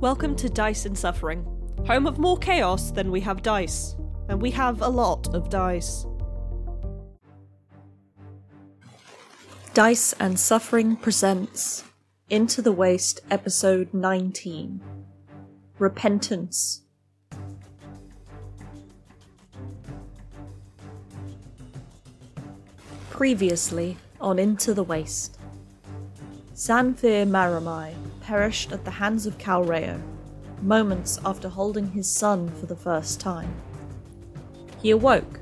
Welcome to Dice and Suffering, home of more chaos than we have dice. And we have a lot of dice. Dice and Suffering presents Into the Waste, episode 19 Repentance. Previously on Into the Waste. Sanphire Maramai perished at the hands of Calreo, moments after holding his son for the first time. He awoke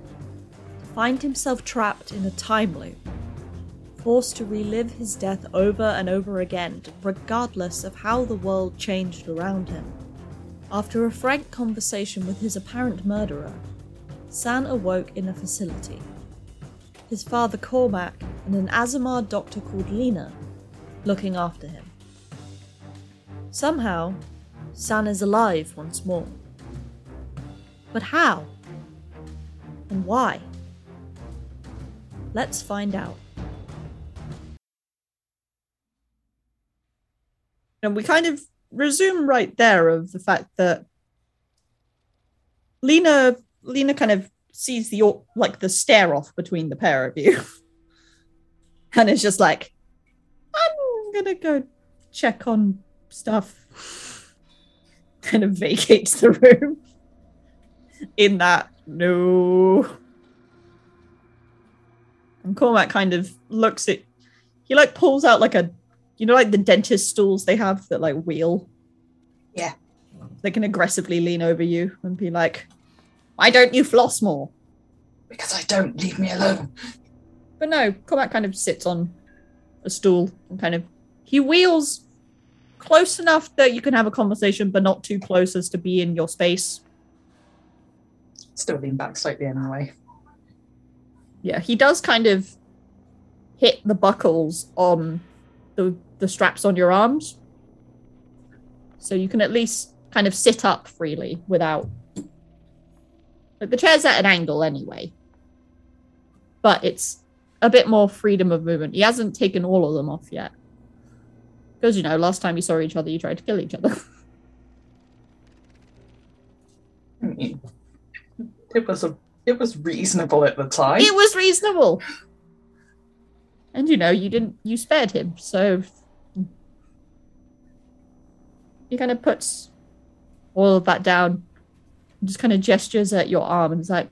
to find himself trapped in a time loop, forced to relive his death over and over again, regardless of how the world changed around him. After a frank conversation with his apparent murderer, San awoke in a facility. His father Cormac and an Azamar doctor called Lena looking after him. Somehow, San is alive once more. But how? And why? Let's find out. And we kind of resume right there of the fact that Lena Lena kind of sees the like the stare off between the pair of you. and it's just like, I'm gonna go check on stuff. kind of vacates the room. In that, no. And Cormac kind of looks at he like pulls out like a you know like the dentist stools they have that like wheel. Yeah. They can aggressively lean over you and be like, Why don't you floss more? Because I don't leave me alone. But no, Cormac kind of sits on a stool and kind of he wheels close enough that you can have a conversation, but not too close as to be in your space. Still lean back slightly anyway. Yeah, he does kind of hit the buckles on the the straps on your arms. So you can at least kind of sit up freely without like the chair's at an angle anyway. But it's a bit more freedom of movement. He hasn't taken all of them off yet. Because, you know, last time you saw each other, you tried to kill each other. I mean, hmm. it was a it was reasonable at the time. It was reasonable. And you know, you didn't you spared him, so he kind of puts all of that down, just kind of gestures at your arm and is like,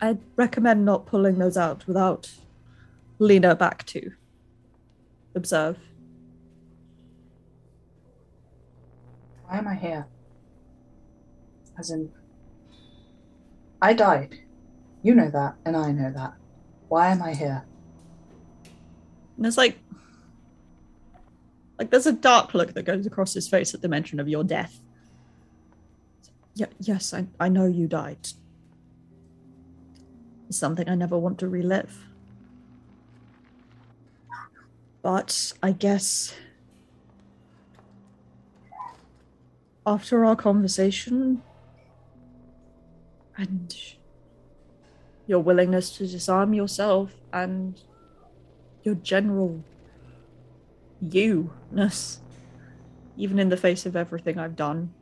I'd recommend not pulling those out without Lena back to observe. Why am I here? As in, I died. You know that, and I know that. Why am I here? And it's like, like there's a dark look that goes across his face at the mention of your death. Yeah, yes, I, I know you died. It's something I never want to relive. But I guess after our conversation and your willingness to disarm yourself and your general you-ness, even in the face of everything I've done,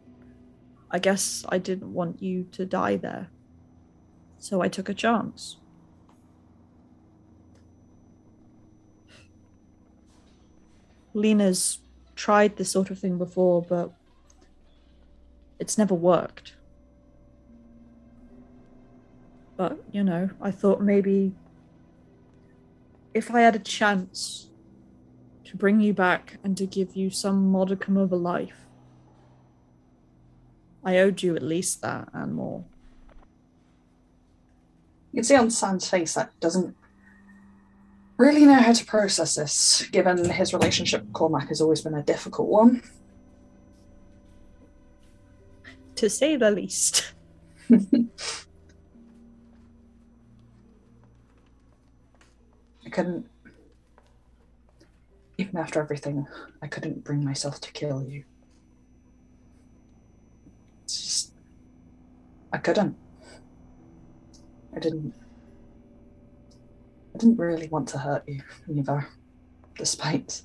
I guess I didn't want you to die there. So I took a chance. Lena's tried this sort of thing before, but it's never worked. But, you know, I thought maybe if I had a chance to bring you back and to give you some modicum of a life, I owed you at least that and more. You can see on San's face that doesn't really know how to process this, given his relationship with Cormac has always been a difficult one. To say the least. I couldn't, even after everything, I couldn't bring myself to kill you. It's just, I couldn't. I didn't. I didn't really want to hurt you either, despite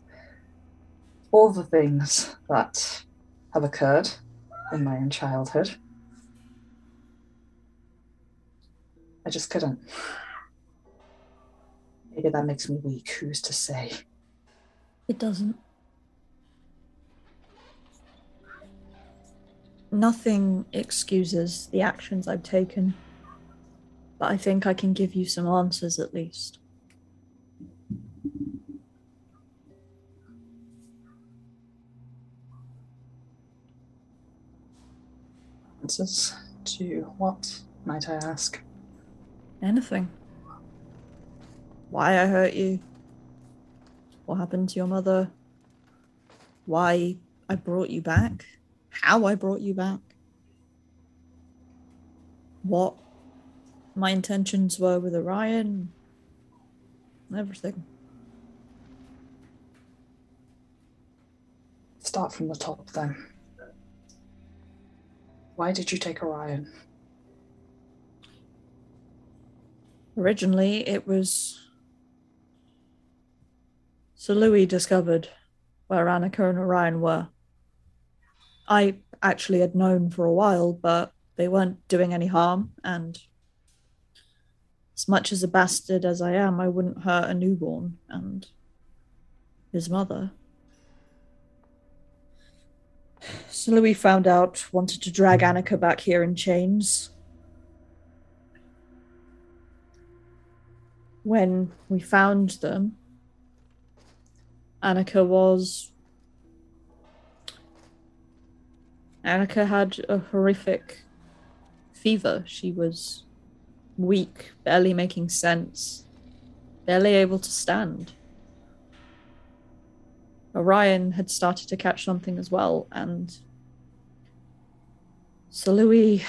all the things that have occurred in my own childhood. I just couldn't. Maybe that makes me weak. Who's to say? It doesn't. Nothing excuses the actions I've taken, but I think I can give you some answers at least. Answers to what, might I ask? Anything. Why I hurt you. What happened to your mother. Why I brought you back. How I brought you back. What my intentions were with Orion. Everything. Start from the top then. Why did you take Orion? Originally, it was. So Louis discovered where Annika and Orion were. I actually had known for a while, but they weren't doing any harm, and as much as a bastard as I am, I wouldn't hurt a newborn and his mother. So Louis found out, wanted to drag mm-hmm. Annika back here in chains. When we found them, Annika was. Annika had a horrific fever. She was weak, barely making sense, barely able to stand. Orion had started to catch something as well, and so Louis.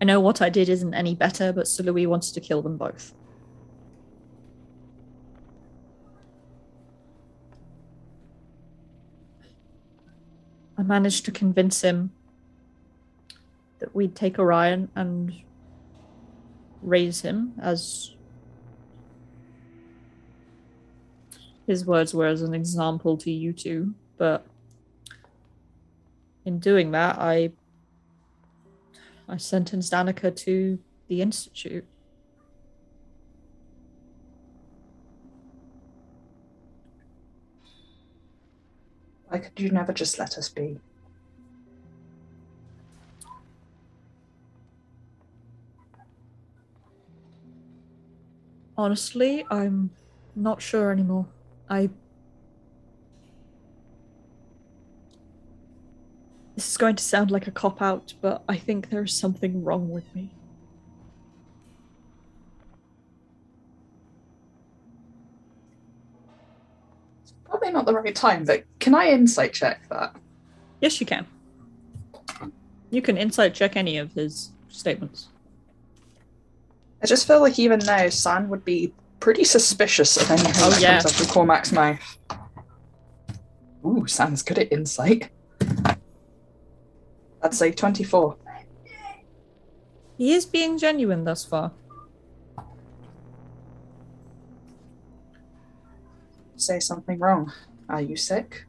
I know what I did isn't any better, but Sir Louis wanted to kill them both. I managed to convince him that we'd take Orion and raise him as his words were as an example to you two, but in doing that I I sentenced Annika to the Institute. Why could you never just let us be? Honestly, I'm not sure anymore. I. This is going to sound like a cop out, but I think there's something wrong with me. It's probably not the right time, but can I insight check that? Yes, you can. You can insight check any of his statements. I just feel like even now, San would be pretty suspicious of anything Oh, that yeah. comes out of Cormac's mouth. Ooh, San's good at insight. I'd say 24. He is being genuine thus far. Say something wrong. Are you sick?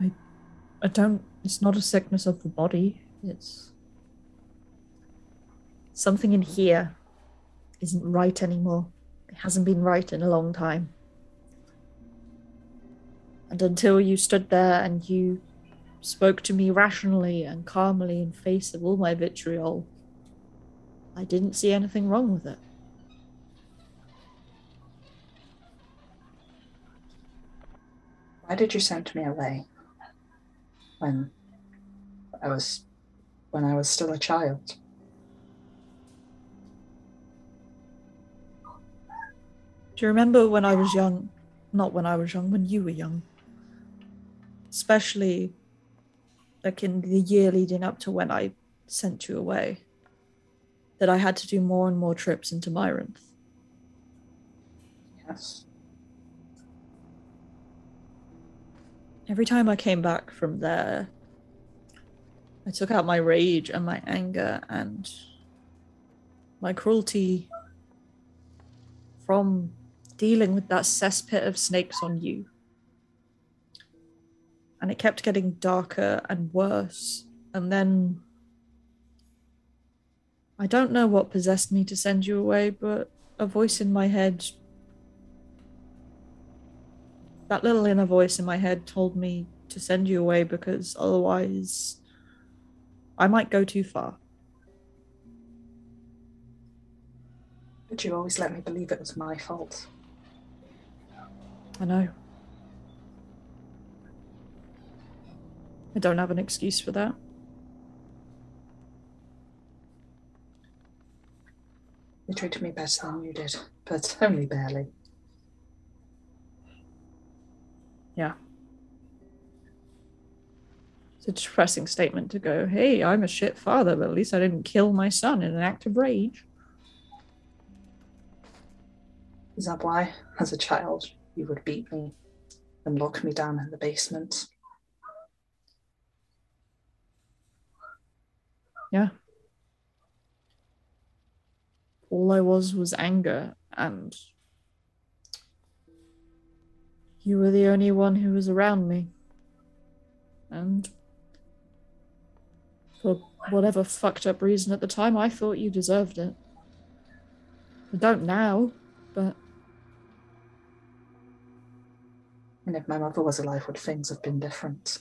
I don't. It's not a sickness of the body. It's. Something in here isn't right anymore. It hasn't been right in a long time. And until you stood there and you spoke to me rationally and calmly in face of all my vitriol, I didn't see anything wrong with it. Why did you send me away? When I was when I was still a child. Do you remember when I was young? Not when I was young, when you were young. Especially like in the year leading up to when I sent you away. That I had to do more and more trips into Myronth. Yes. Every time I came back from there, I took out my rage and my anger and my cruelty from dealing with that cesspit of snakes on you. And it kept getting darker and worse. And then I don't know what possessed me to send you away, but a voice in my head. That little inner voice in my head told me to send you away because otherwise I might go too far. But you always let me believe it was my fault. I know. I don't have an excuse for that. You treated me better than you did, but only barely. Yeah. It's a depressing statement to go, hey, I'm a shit father, but at least I didn't kill my son in an act of rage. Is that why, as a child, you would beat me and lock me down in the basement? Yeah. All I was was anger, and you were the only one who was around me. And for whatever fucked up reason at the time, I thought you deserved it. I don't now, And if my mother was alive, would things have been different?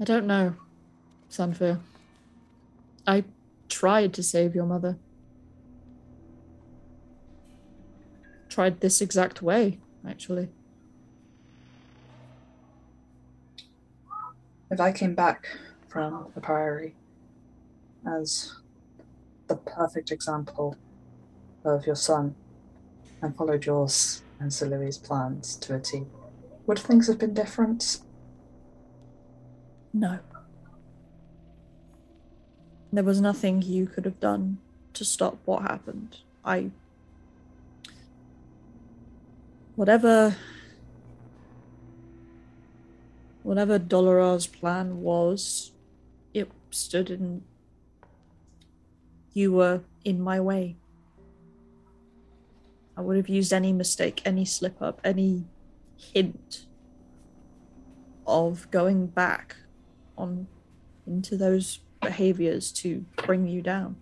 I don't know, Sanphire. I tried to save your mother. Tried this exact way, actually. If I came back from the Priory as the perfect example of your son and followed yours and Sir Louis' plans to a T, would things have been different? No. There was nothing you could have done to stop what happened. I. Whatever. Whatever Dolorar's plan was, it stood in. You were in my way. I would have used any mistake, any slip up, any hint of going back on into those behaviors to bring you down.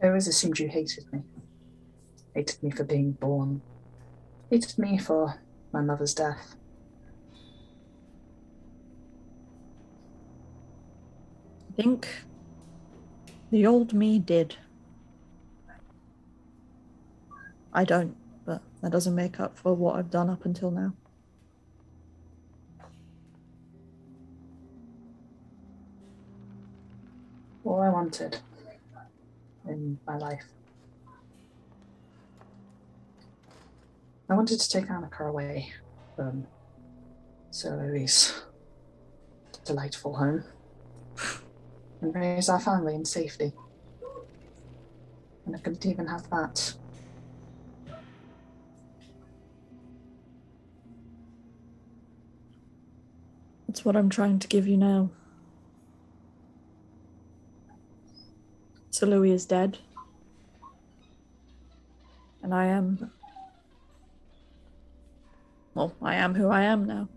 I always assumed you hated me. Hated me for being born. Hated me for my mother's death. I think the old me did. I don't, but that doesn't make up for what I've done up until now. All I wanted in my life. I wanted to take Annika away from Sir Louis' delightful home and raise our family in safety. And I couldn't even have that. That's what I'm trying to give you now. So Louis is dead. And I am. Well, I am who I am now.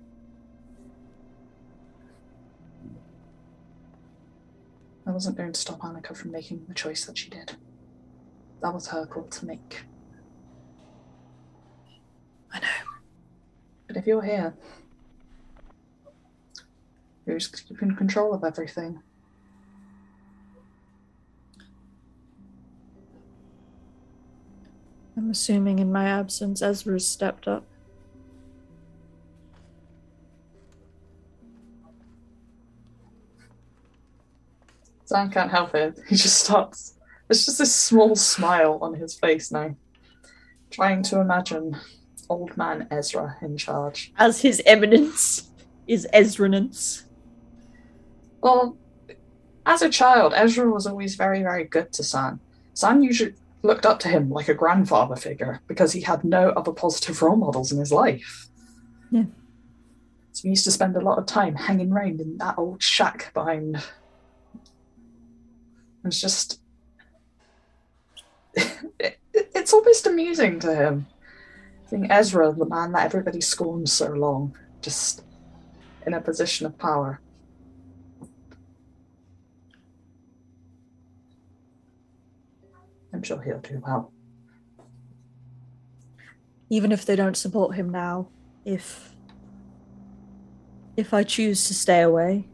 I wasn't going to stop Annika from making the choice that she did. That was her call to make. I know. But if you're here, who's keeping control of everything? I'm assuming in my absence, Ezra's stepped up. San can't help it. He just starts. There's just this small smile on his face now, trying to imagine old man Ezra in charge. As his eminence is Ezranance. Well, as a child, Ezra was always very, very good to San. San usually looked up to him like a grandfather figure because he had no other positive role models in his life. Yeah. So we used to spend a lot of time hanging around in that old shack behind. It's just. it, it's almost amusing to him. I think Ezra, the man that everybody scorns so long, just in a position of power. I'm sure he'll do well. Even if they don't support him now, if if I choose to stay away,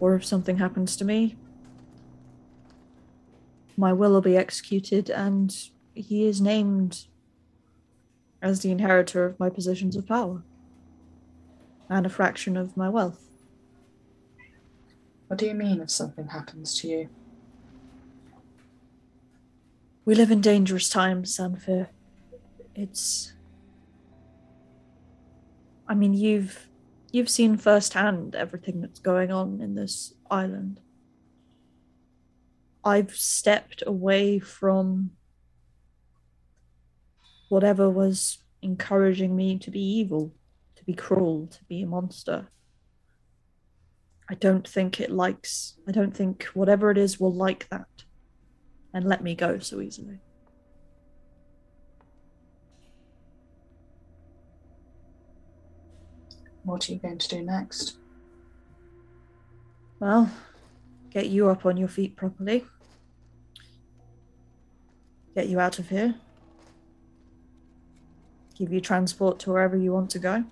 or if something happens to me, my will will be executed, and he is named as the inheritor of my positions of power and a fraction of my wealth. What do you mean if something happens to you? We live in dangerous times, Sanphire. It's. I mean, you've you've seen firsthand everything that's going on in this island. I've stepped away from whatever was encouraging me to be evil, to be cruel, to be a monster. I don't think it likes, I don't think whatever it is will like that and let me go so easily. What are you going to do next? Well, get you up on your feet properly. Get you out of here. Give you transport to wherever you want to go.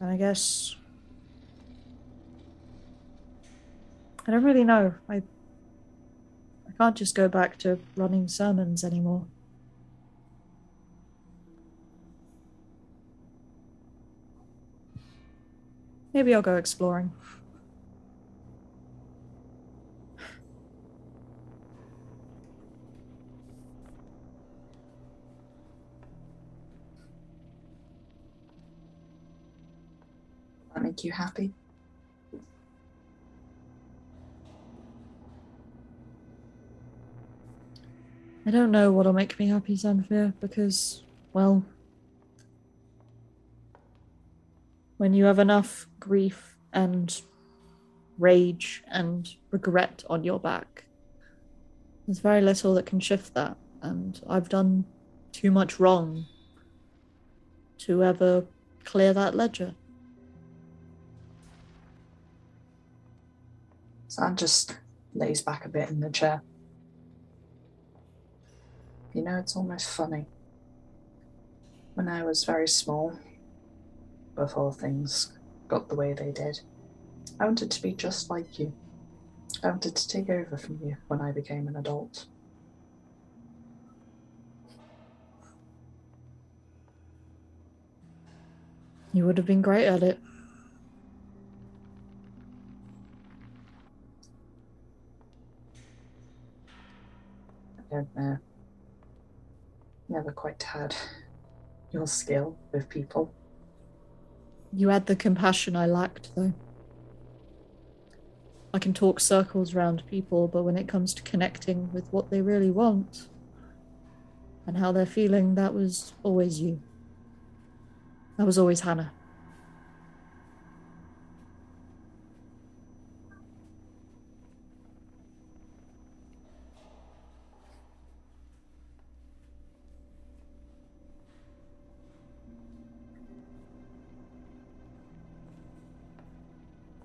And I guess. I don't really know. I. I can't just go back to running sermons anymore. Maybe I'll go exploring. That make you happy? I don't know what'll make me happy, Sanphire, because, well, when you have enough grief and rage and regret on your back, there's very little that can shift that. And I've done too much wrong to ever clear that ledger. San just lays back a bit in the chair. You know, it's almost funny. When I was very small, before things got the way they did, I wanted to be just like you. I wanted to take over from you when I became an adult. You would have been great at it. Don't know. Never quite had your skill with people. You had the compassion I lacked, though. I can talk circles round people, but when it comes to connecting with what they really want and how they're feeling, that was always you. That was always Hannah.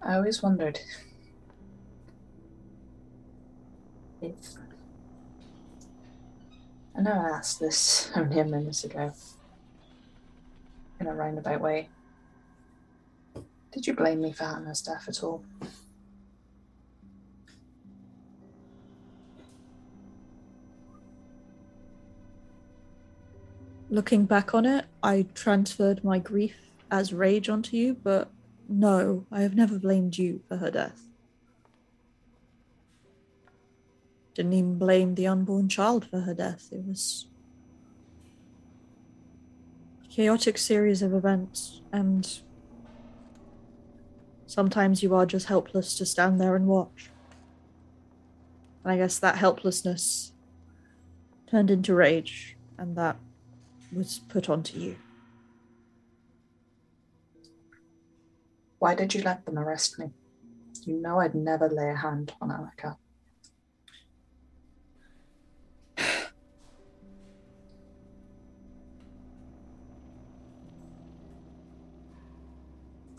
I always wondered if. I know I asked this only a minute ago in a roundabout way. Did you blame me for Hannah's death at all? Looking back on it, I transferred my grief as rage onto you, but no, I have never blamed you for her death. Didn't even blame the unborn child for her death. It was a chaotic series of events, and sometimes you are just helpless to stand there and watch. And I guess that helplessness turned into rage, and that was put onto you. Why did you let them arrest me? You know I'd never lay a hand on Annika.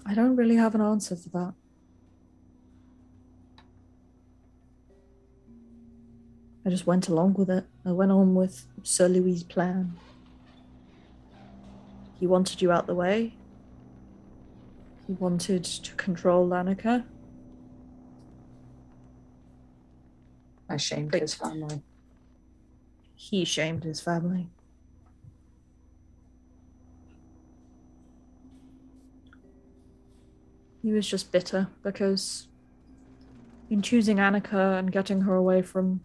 I don't really have an answer for that. I just went along with it. I went on with Sir Louis' plan. He wanted you out the way. He wanted to control Lanica. I shamed his family. He shamed his family. He was just bitter because in choosing Annika and getting her away from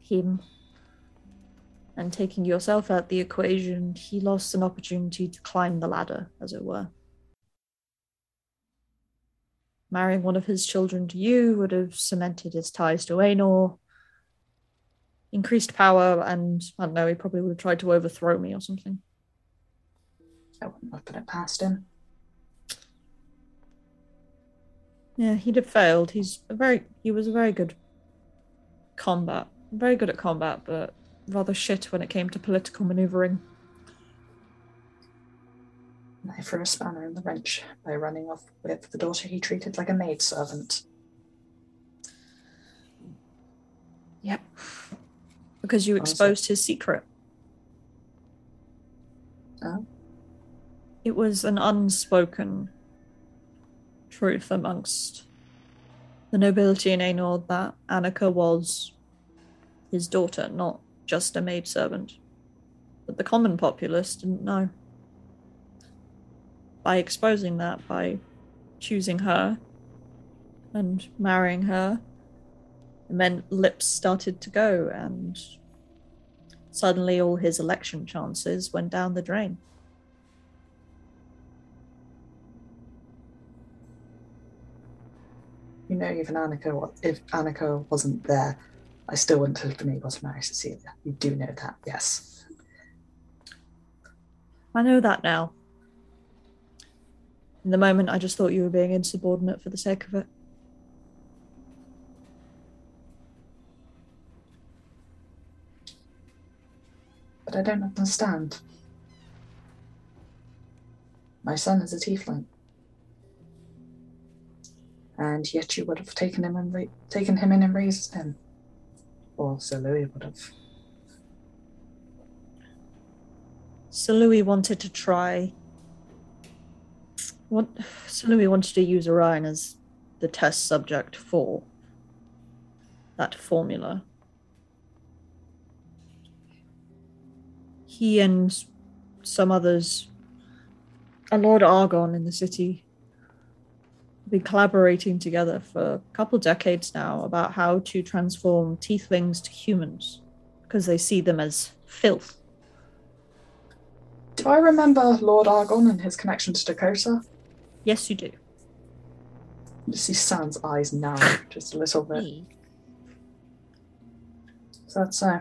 him and taking yourself out the equation, he lost an opportunity to climb the ladder, as it were. Marrying one of his children to you would have cemented his ties to Aenor, increased power, and I don't know, he probably would have tried to overthrow me or something. I wouldn't have put it past him. Yeah, he'd have failed. He's a very he was a very good combat. Very good at combat, but rather shit when it came to political maneuvering. I threw a spanner in the wrench by running off with the daughter he treated like a maidservant. Yep. Because you exposed his secret. Oh. It was an unspoken truth amongst the nobility in Aenor that Annika was his daughter, not just a maidservant. But the common populace didn't know. By exposing that, by choosing her and marrying her, it meant lips started to go, and suddenly all his election chances went down the drain. You know, even Annika, if Annika wasn't there, I still wouldn't have been able to marry Cecilia. You do know that, yes. I know that now. In the moment, I just thought you were being insubordinate for the sake of it. But I don't understand. My son is a tiefling. And yet you would have taken him and ra- taken him in and raised him. Or Sir Louis would have. Sir Louis wanted to try. What Louis wanted to use Orion as the test subject for that formula. He and some others, a Lord Argon in the city, have been collaborating together for a couple decades now about how to transform tieflings to humans because they see them as filth. Do I remember Lord Argon and his connection to Dakota? Yes, you do. You see San's eyes narrow just a little bit. So that's uh,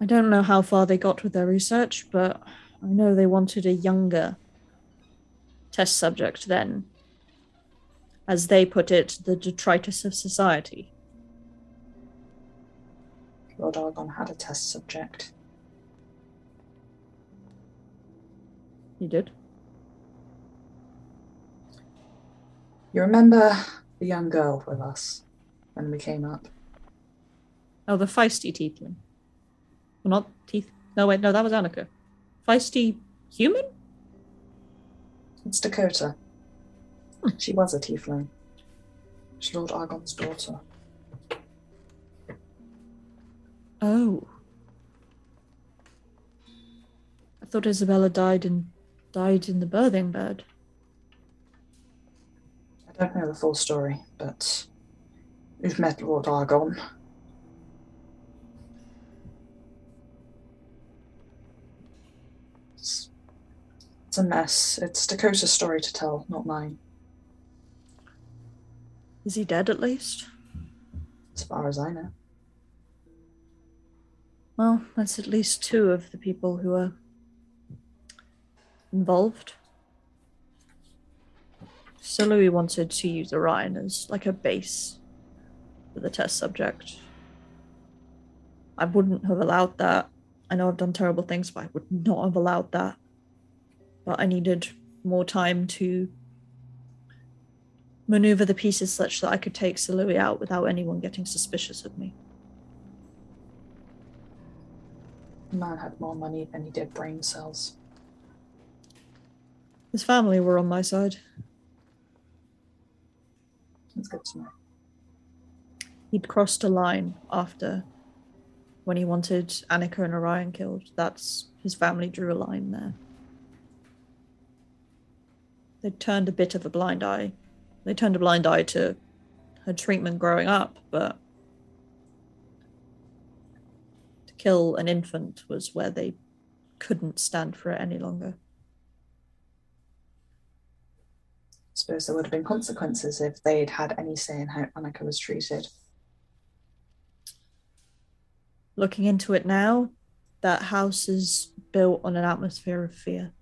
I don't know how far they got with their research, but I know they wanted a younger test subject then. As they put it, the detritus of society. Lord Argon had a test subject. You did? You remember the young girl with us when we came up? Oh, the feisty tiefling. Well, not teeth. No, wait, no, that was Annika. Feisty human? It's Dakota. She was a tiefling. She's Lord Argon's daughter. Oh. I thought Isabella died in died in the birthing bed. I don't know the full story, but we've met Lord Argon. It's, it's a mess. It's Dakota's story to tell, not mine, Is he dead at least? as far as I know. Well, that's at least two of the people who are involved. So Louis wanted to use Orion as like a base for the test subject. I wouldn't have allowed that. I know I've done terrible things, but I would not have allowed that. But I needed more time to maneuver the pieces such that I could take Sir Louis out without anyone getting suspicious of me. The man had more money than he did brain cells. His family were on my side. That's good to know. He'd crossed a line after when he wanted Annika and Orion killed. That's his family drew a line there. They turned a bit of a blind eye. They turned a blind eye to her treatment growing up, but to kill an infant was where they couldn't stand for it any longer. Suppose there would have been consequences if they'd had any say in how Annika was treated. Looking into it now, that house is built on an atmosphere of fear.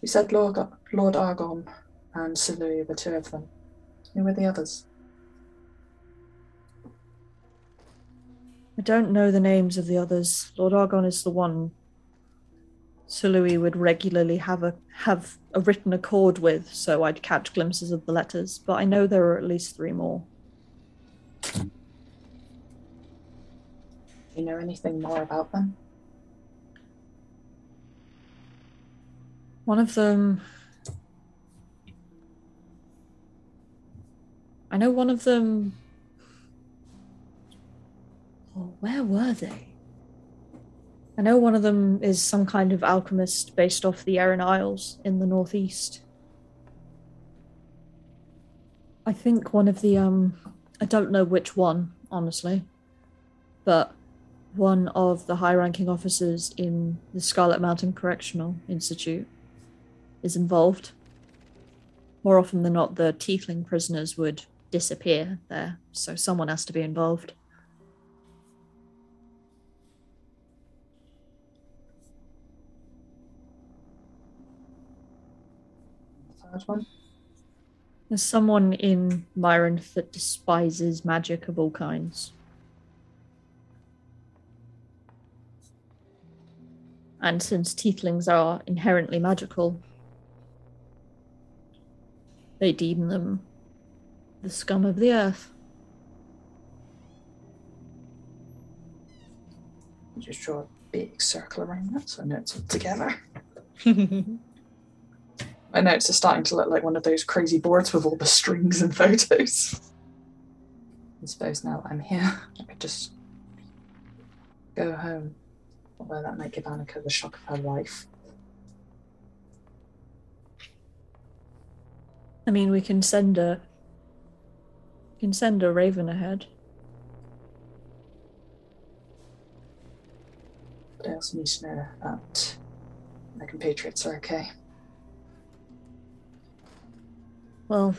You said Lord, Lord Argon and Sir Louis were two of them. Who were the others? I don't know the names of the others. Lord Argon is the one Sir Louis would regularly have a have a written accord with, so I'd catch glimpses of the letters. But I know there are at least three more. Do you know anything more about them? One of them. I know one of them. Oh, where were they? I know one of them is some kind of alchemist based off the Aran Isles in the northeast. I think one of the um I don't know which one, honestly. But one of the high ranking officers in the Scarlet Mountain Correctional Institute is involved. More often than not, the Tiefling prisoners would disappear there, so someone has to be involved. One? There's someone in Myron that despises magic of all kinds. And since tieflings are inherently magical, they deem them the scum of the earth. Just draw a big circle around that so I know it's all together. My notes are starting to look like one of those crazy boards with all the strings and photos. I suppose now that I'm here, I could just go home. Although that might give Annika the shock of her life. I mean, we can send a we can send a raven ahead. But I also need to know that my compatriots are okay. Well,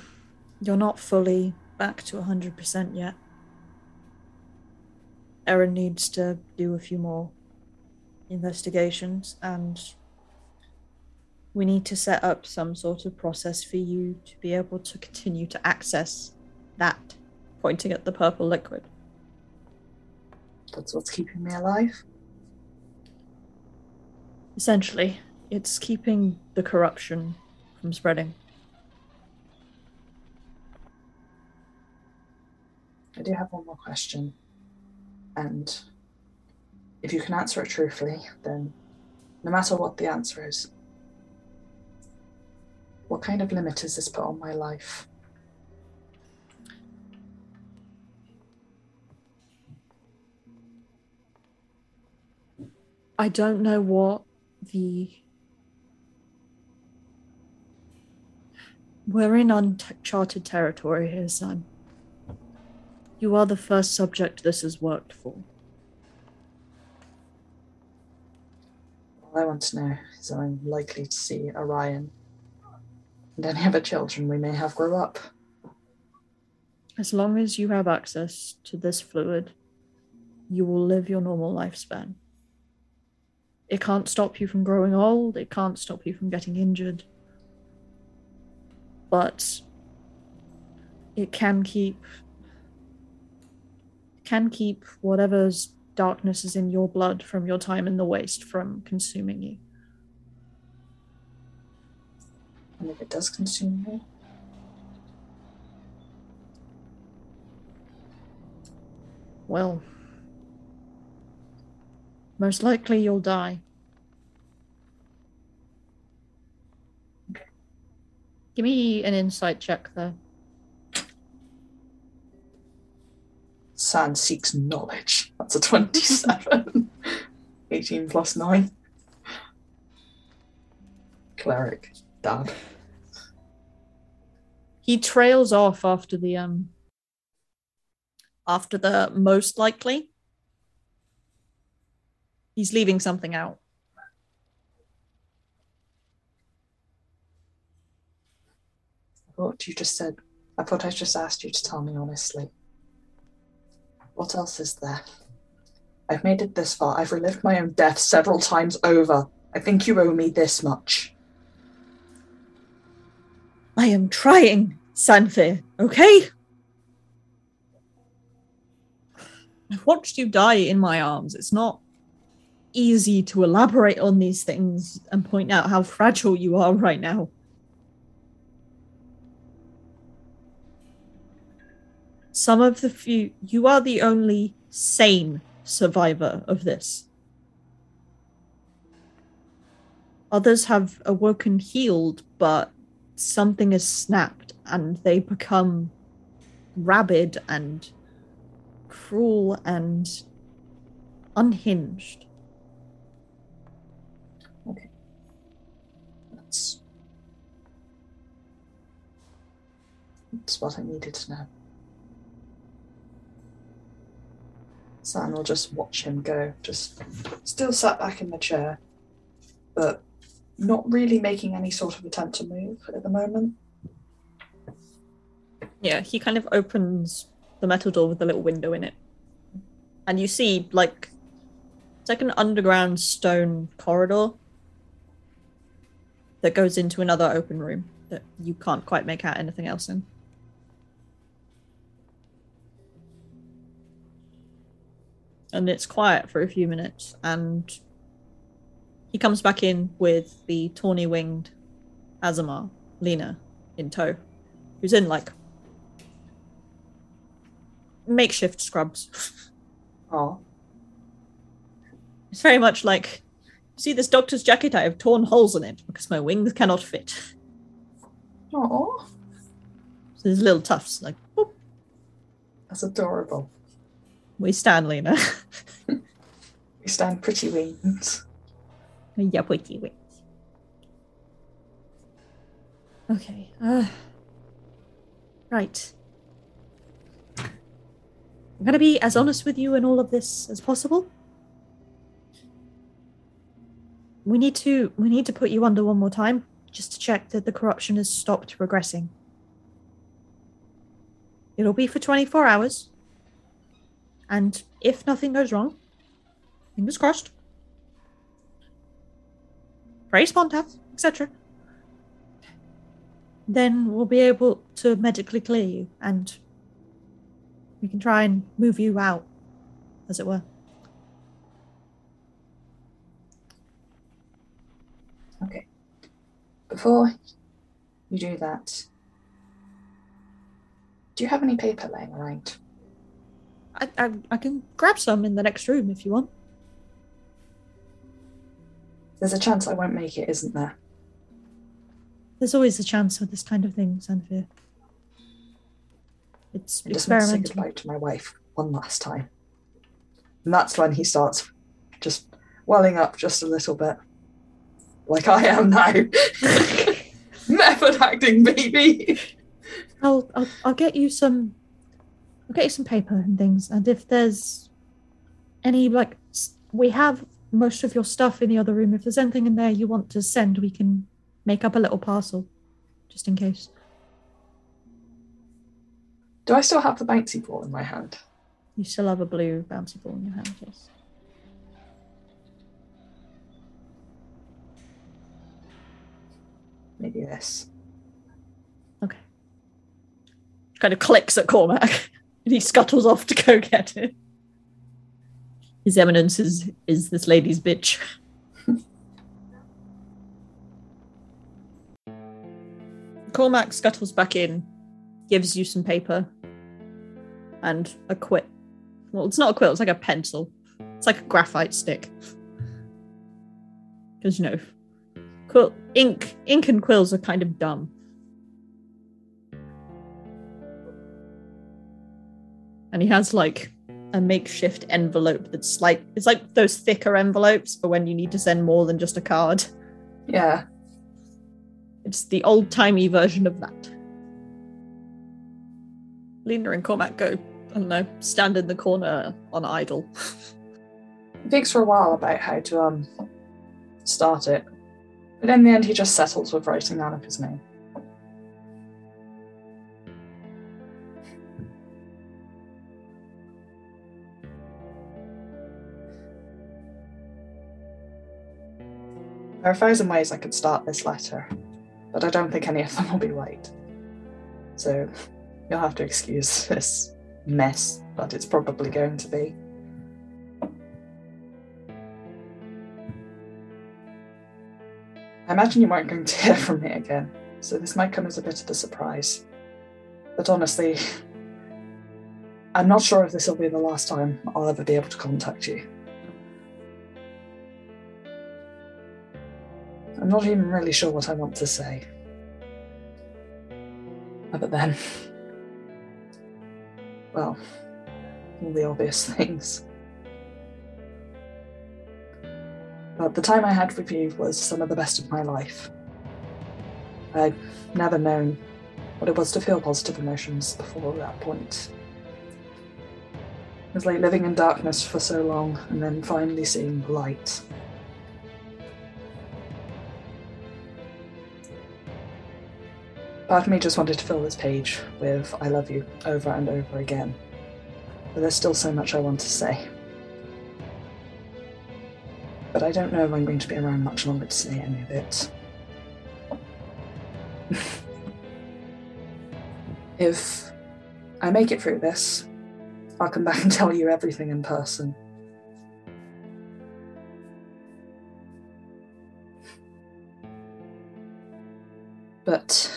you're not fully back to 100% yet. Erin needs to do a few more investigations, and we need to set up some sort of process for you to be able to continue to access that, pointing at the purple liquid. That's what's keeping me alive. Essentially, it's keeping the corruption from spreading. I do have one more question. And if you can answer it truthfully, then no matter what the answer is, what kind of limit has this put on my life? I don't know what the. We're in uncharted territory here, son. You are the first subject this has worked for. All I want to know is that I'm likely to see Orion and any other children we may have grow up. As long as you have access to this fluid, you will live your normal lifespan. it can't stop you from growing old, it can't stop you from getting injured. But it can keep can keep whatever's darkness is in your blood from your time in the waste from consuming you. And if it does consume me, Well, most likely you'll die. Give me an insight check there. San seeks knowledge. That's a 27. 18 plus 9. Cleric. Dad. He trails off after the um After the most likely, he's leaving something out. I thought you just said. I thought I just asked you to tell me honestly. What else is there? I've made it this far. I've relived my own death several times over. I think you owe me this much. I am trying, Sanphire, okay? I've watched you die in my arms. It's not easy to elaborate on these things and point out how fragile you are right now. Some of the few, you are the only sane survivor of this. Others have awoken healed, but something is snapped and they become rabid and cruel and unhinged. Okay. That's. That's what I needed to know. San will just watch him go, just still sat back in the chair, but not really making any sort of attempt to move at the moment. Yeah, he kind of opens the metal door with a little window in it. And you see, like, it's like an underground stone corridor that goes into another open room that you can't quite make out anything else in. And it's quiet for a few minutes, and he comes back in with the tawny winged Azamar, Lena, in tow, who's in like makeshift scrubs. Oh, It's very much like see this doctor's jacket, I have torn holes in it because my wings cannot fit. oh, So there's little tufts like boop, that's adorable. We stand Lena. We stand pretty wings. yeah, pretty wait. Okay. Uh, right. I'm gonna be as honest with you in all of this as possible. We need to we need to put you under one more time just to check that the corruption has stopped progressing. It'll be for 24 hours. And if nothing goes wrong, fingers crossed, pray Spontath, etc. Then we'll be able to medically clear you and we can try and move you out, as it were. Okay. Before you do that, do you have any paper laying around? I, I, I can grab some in the next room if you want. There's a chance I won't make it, isn't there? There's always a chance with this kind of thing, Sanphire. It's I just want to say experimental. goodbye to my wife one last time. And that's when he starts just welling up just a little bit. Like I am now. Method acting, baby. I'll, I'll I'll get you some We'll get you some paper and things. And if there's any, like, we have most of your stuff in the other room. If there's anything in there you want to send, we can make up a little parcel just in case. Do I still have the bouncy ball in my hand? You still have a blue bouncy ball in your hand, yes. Maybe this. Okay. Kind of clicks at Cormac. and he scuttles off to go get it. His Eminence is is this lady's bitch. Cormac scuttles back in, gives you some paper and a quit. Well, it's not a quill, it's like a pencil. It's like a graphite stick. Because, you know, quill, ink, ink and quills are kind of dumb. And he has like a makeshift envelope that's like it's like those thicker envelopes for when you need to send more than just a card. Yeah. It's the old timey version of that. Lena and Cormac go, I don't know, stand in the corner on idle. He thinks for a while about how to um start it. But in the end he just settles with writing down of his name. There are a thousand ways I could start this letter, but I don't think any of them will be right. So you'll have to excuse this mess, but it's probably going to be. I imagine you weren't going to hear from me again, so this might come as a bit of a surprise. But honestly, I'm not sure if this will be the last time I'll ever be able to contact you. I'm not even really sure what I want to say. But then, well, all the obvious things. But the time I had with you was some of the best of my life. I'd never known what it was to feel positive emotions before that point. It was like living in darkness for so long and then finally seeing light. Part of me just wanted to fill this page with I love you over and over again. But there's still so much I want to say. But I don't know if I'm going to be around much longer to say any of it. if I make it through this, I'll come back and tell you everything in person. But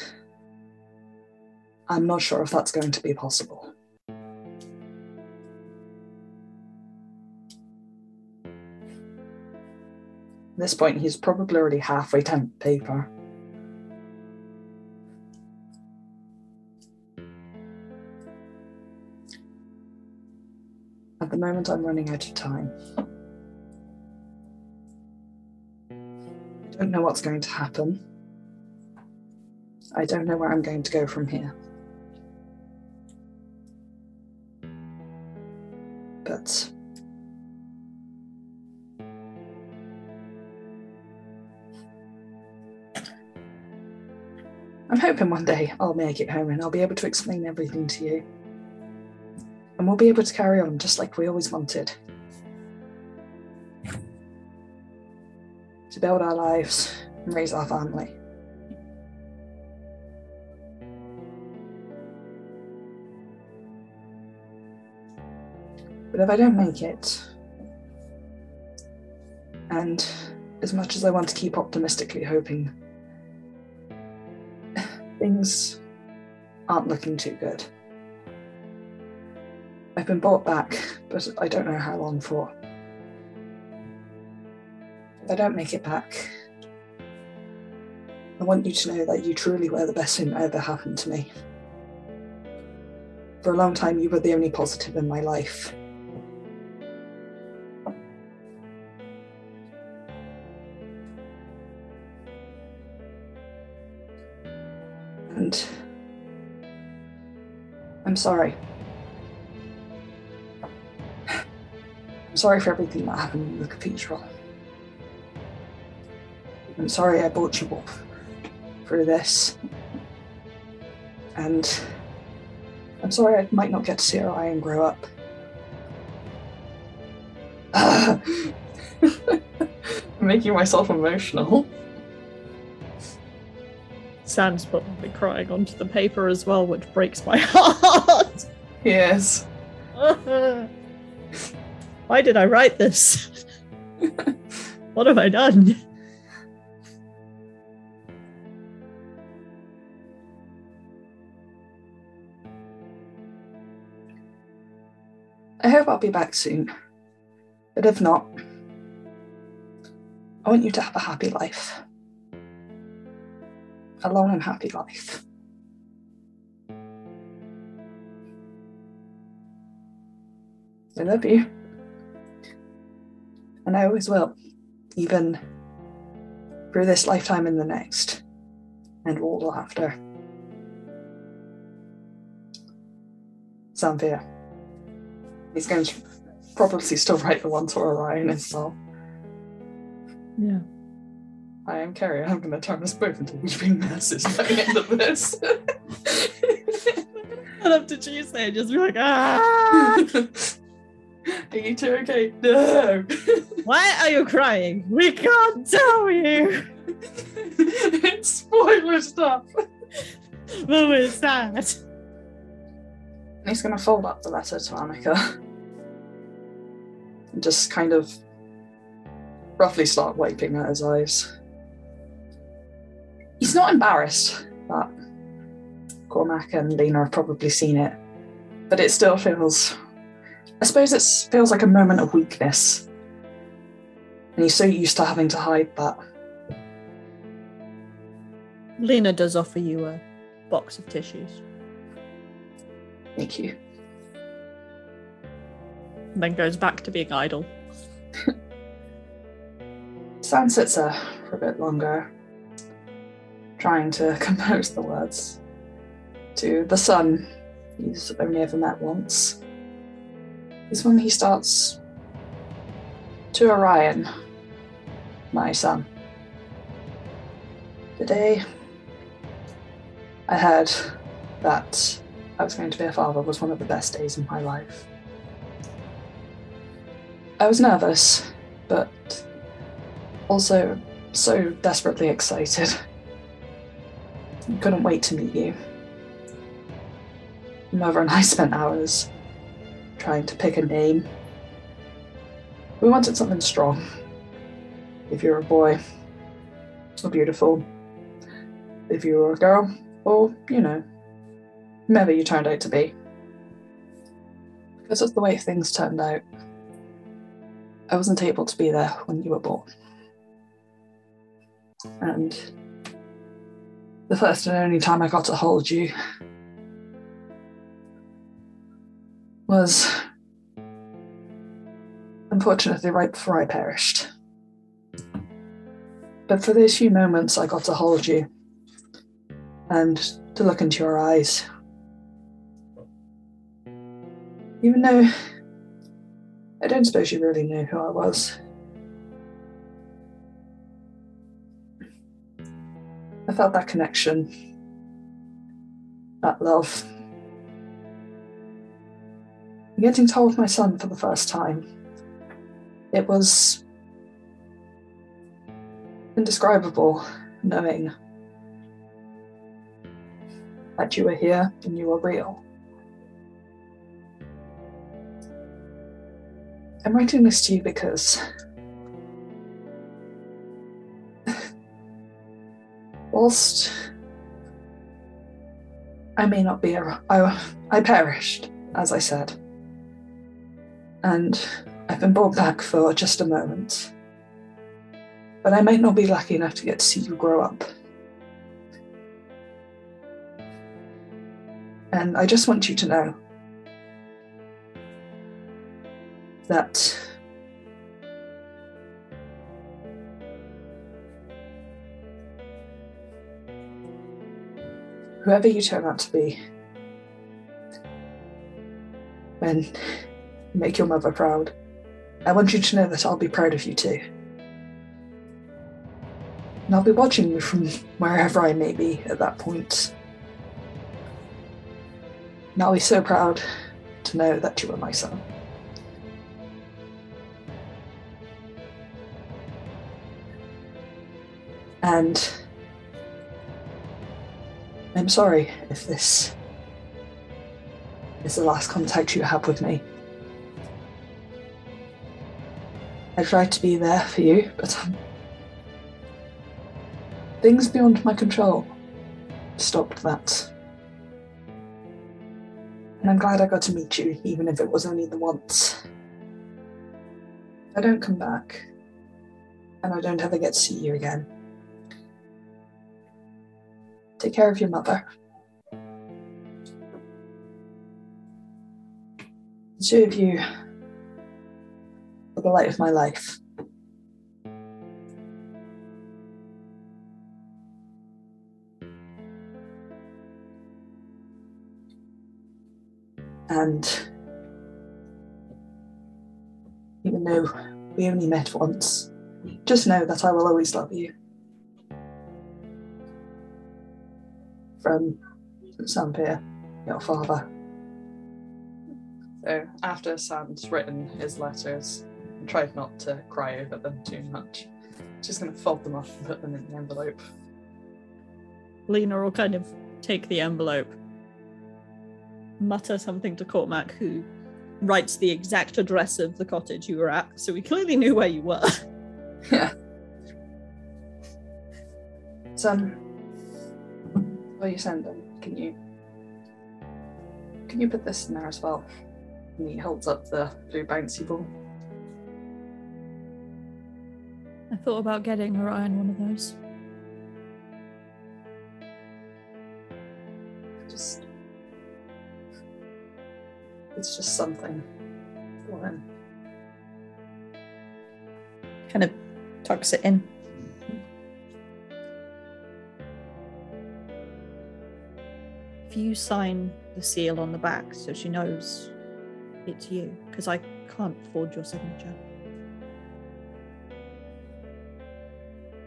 I'm not sure if that's going to be possible. At this point, he's probably already halfway down paper. At the moment, I'm running out of time. I don't know what's going to happen. I don't know where I'm going to go from here. I'm hoping one day I'll make it home and I'll be able to explain everything to you. And we'll be able to carry on just like we always wanted. To build our lives and raise our family. But if I don't make it, and as much as I want to keep optimistically hoping, things aren't looking too good. I've been brought back, but I don't know how long for. If I don't make it back, I want you to know that you truly were the best thing that ever happened to me. For a long time, you were the only positive in my life. I'm sorry. I'm sorry for everything that happened in the cathedral. I'm sorry I brought you up through this. And I'm sorry I might not get to see Orion grow up. I'm making myself emotional. San's probably crying onto the paper as well, which breaks my heart. Yes. Why did I write this? what have I done? I hope I'll be back soon. But if not, I want you to have a happy life. A long and happy life. I love you. And I always will, even through this lifetime and the next, and all after. Sanphire. He's going to probably still write the one to Orion as well. Yeah. I am Kerry. I'm going to turn us both into weeping messes by the end of this. I'd have to Tuesday and just be like, ah! Are you two okay? No. Why are you crying? We can't tell you. it's spoiler stuff. But we're sad. He's going to fold up the letter to Annika and just kind of roughly start wiping at his eyes. He's not embarrassed that Cormac and Lena have probably seen it, but it still feels. I suppose it feels like a moment of weakness. And he's so used to having to hide that. Lena does offer you a box of tissues. Thank you. And then goes back to being idle. San sits there for a bit longer, trying to compose the words to the son he's only ever met once. Is when he starts to Orion, my son. Today, I heard that I was going to be a father was one of the best days in my life. I was nervous, but also so desperately excited. Couldn't wait to meet you. Mother and I spent hours trying to pick a name. We wanted something strong. If you're a boy, or beautiful. If you were a girl, or, you know, whomever you turned out to be. Because of the way things turned out, I wasn't able to be there when you were born. And the first and only time I got to hold you was unfortunately right before I perished. But for those few moments I got to hold you and to look into your eyes, even though I don't suppose you really knew who I was. Felt that connection, that love. Getting told my son for the first time, it was indescribable knowing that you were here and you were real. I'm writing this to you because whilst I may not be a, I, I perished, as I said, and I've been brought back for just a moment. But I might not be lucky enough to get to see you grow up. And I just want you to know that whoever you turn out to be, And make your mother proud, I want you to know that I'll be proud of you too. And I'll be watching you from wherever I may be at that point. And I'll be so proud to know that you are my son. And I'm sorry if this is the last contact you have with me. I tried to be there for you, but um, things beyond my control stopped that. And I'm glad I got to meet you, even if it was only the once. I don't come back, and I don't ever get to see you again. Take care of your mother. The two of you are the light of my life. And even though we only met once, just know that I will always love you. From Sanphire, your father. So after San's written his letters, and tried not to cry over them too much, just going to fold them up and put them in the envelope. Lena will kind of take the envelope, mutter something to Cormac, who writes the exact address of the cottage you were at, so we clearly knew where you were. Yeah. Son, while you send them, can you can you put this in there as well? And he holds up the blue bouncy ball. I thought about getting Orion one of those. Just it's just something for him. Kind of tucks it in. If you sign the seal on the back so she knows it's you, because I can't forge your signature.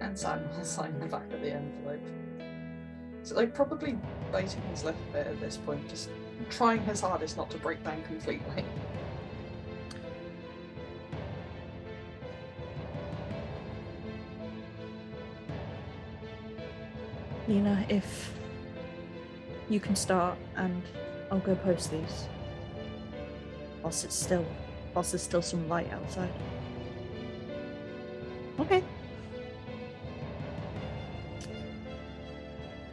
And San will sign the back of the envelope. So like probably biting his lip a bit at this point, just trying his hardest not to break down completely. Lena, if you can start and I'll go post these. Whilst it's still whilst there's still some light outside. Okay.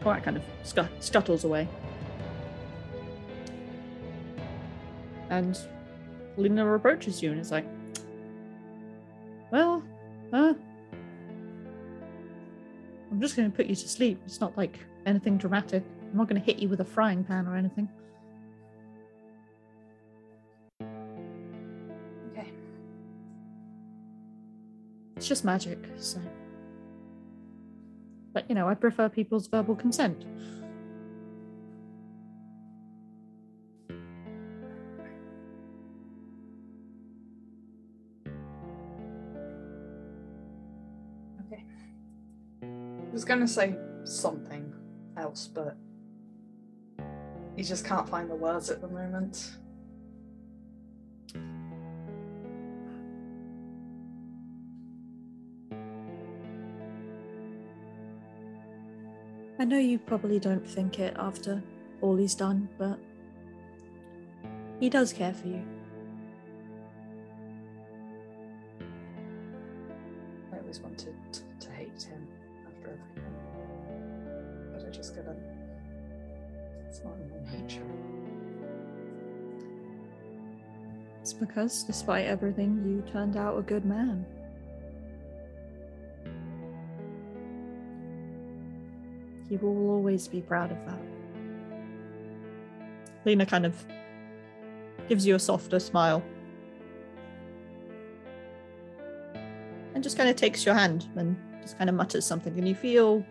Cormac kind of scut- scuttles away. And Lena approaches you and is like, Well, uh, I'm just going to put you to sleep. It's not like anything dramatic. I'm not going to hit you with a frying pan or anything. Okay. It's just magic, so. But you know, I prefer people's verbal consent. Okay. I was gonna say something else, but he just can't find the words at the moment. I know you probably don't think it after all he's done, but he does care for you. I always wanted to hate him after everything. But I just couldn't. It's nature. It's because, despite everything, you turned out a good man. You will always be proud of that. Lena kind of gives you a softer smile. And just kind of takes your hand and just kind of mutters something, and you feel.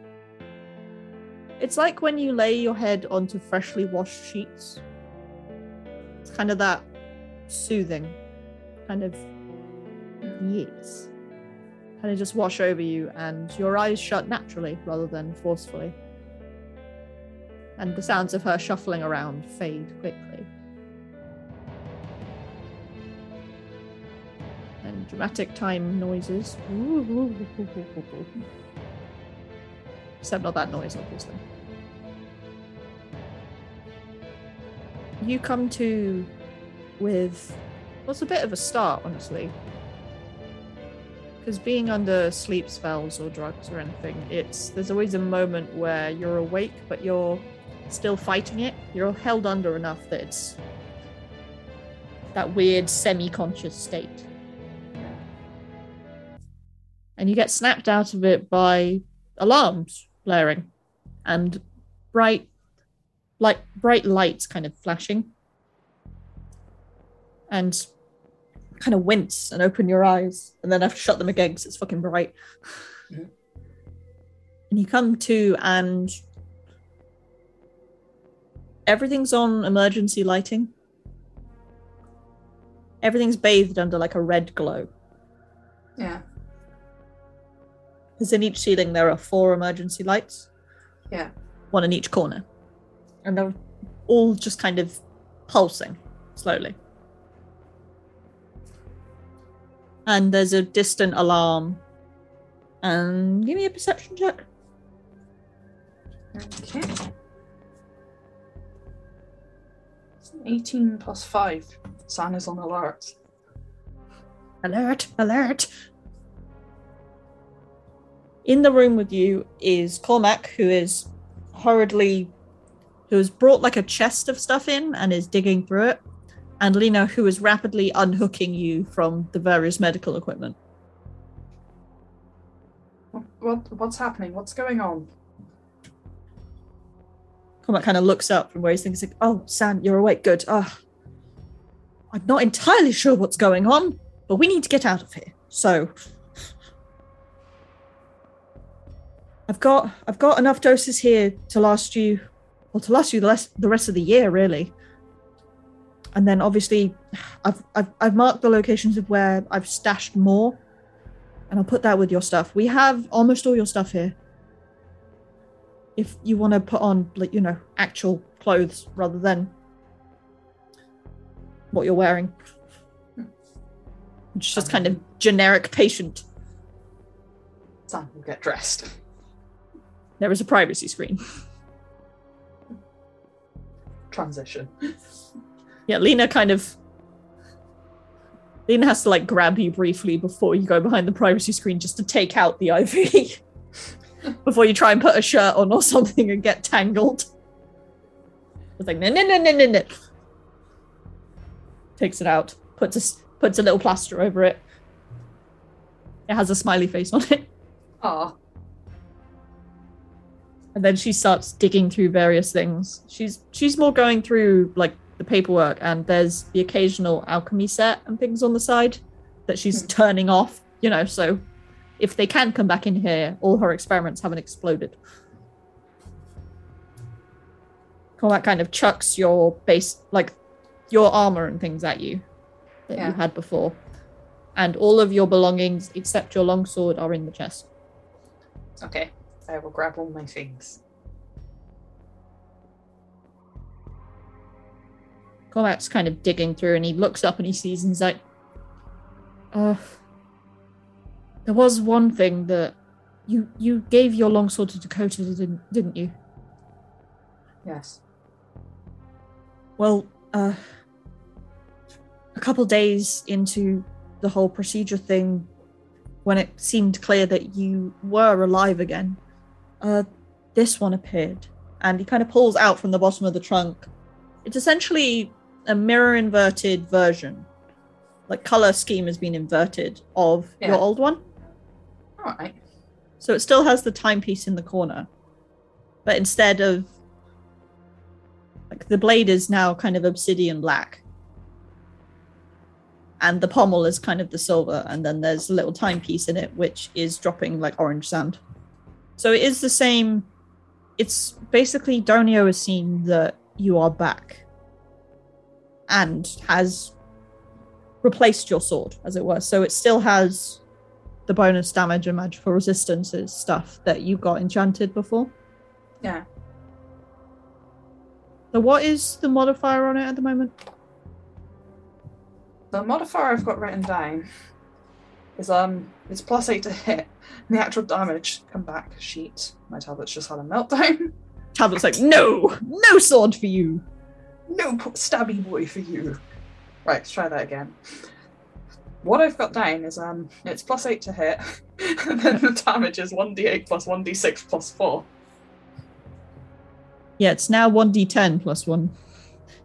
It's like when you lay your head onto freshly washed sheets. It's kind of that soothing, kind of yes, kind of just wash over you, and your eyes shut naturally rather than forcefully and the sounds of her shuffling around fade quickly. And dramatic time noises. Except not that noise, obviously. You come to with what's a bit of a start, honestly. Because being under sleep spells or drugs or anything, it's there's always a moment where you're awake but you're still fighting it. You're held under enough that it's that weird semi-conscious state. And you get snapped out of it by alarms blaring and bright like bright lights kind of flashing and kind of wince and open your eyes and then have to shut them again because it's fucking bright Mhm. and you come to and everything's on emergency lighting everything's bathed under like a red glow Yeah. because in each ceiling there are four emergency lights Yeah. one in each corner. And they're all just kind of pulsing slowly. And there's a distant alarm. And give me a perception check. Okay. 18 plus 5. San is on alert. Alert, alert. In the room with you is Cormac, who is hurriedly, who has brought like a chest of stuff in and is digging through it, and Lena, who is rapidly unhooking you from the various medical equipment. What, what what's happening? What's going on? Cormac kind of looks up from where he's thinking, like, "Oh, San, you're awake. Good. Ah, I'm not entirely sure what's going on, but we need to get out of here. So, I've got I've got enough doses here to last you, well, to last you the rest the rest of the year, really. And then obviously, I've I've, I've marked the locations of where I've stashed more, and I'll put that with your stuff. We have almost all your stuff here if you want to put on like you know actual clothes rather than what you're wearing it's just kind of generic patient San will get dressed. there is a privacy screen Transition. yeah lena kind of lena has to like grab you briefly before you go behind the privacy screen just to take out the iv before you try and put a shirt on or something and get tangled. It's like no no no no no no. Takes it out puts a puts a little plaster over it. It has a smiley face on it. Ah, and then she starts digging through various things she's she's more going through like the paperwork and there's the occasional alchemy set and things on the side that she's Hmm. turning off you know so if they can come back in here all her experiments haven't exploded Cormac kind of chucks your base like your armor and things at you that Yeah. you had before and all of your belongings except your longsword are in the chest okay. I will grab all my things. Cormac's kind of digging through and he looks up and he sees and he's like, Oh, there was one thing that you you gave your longsword to Dakota, didn't didn't you? Yes. Well, uh, a couple days into the whole procedure thing, when it seemed clear that you were alive again, uh, this one appeared, and he kind of pulls out from the bottom of the trunk. It's essentially a mirror inverted version, like color scheme has been inverted of Yeah. your old one. Alright. So it still has the timepiece in the corner. But instead of like the blade is now kind of obsidian black. And the pommel is kind of the silver, and then there's a little timepiece in it which is dropping like orange sand. So it is the same. It's basically Donio has seen that you are back and has replaced your sword, as it were. So it still has the bonus damage and magical resistances stuff that you got enchanted before. Yeah. So what is the modifier on it at the moment? The modifier I've got written down is um it's plus eight to hit. The actual damage come back sheet. My tablet's just had a meltdown. Tablet's like, no, no sword for you. No stabby boy for you. Right, let's try that again. What I've got down is um, it's plus eight to hit, and then the damage is one d8 plus one d6 plus four. Yeah, it's now 1d10 plus 1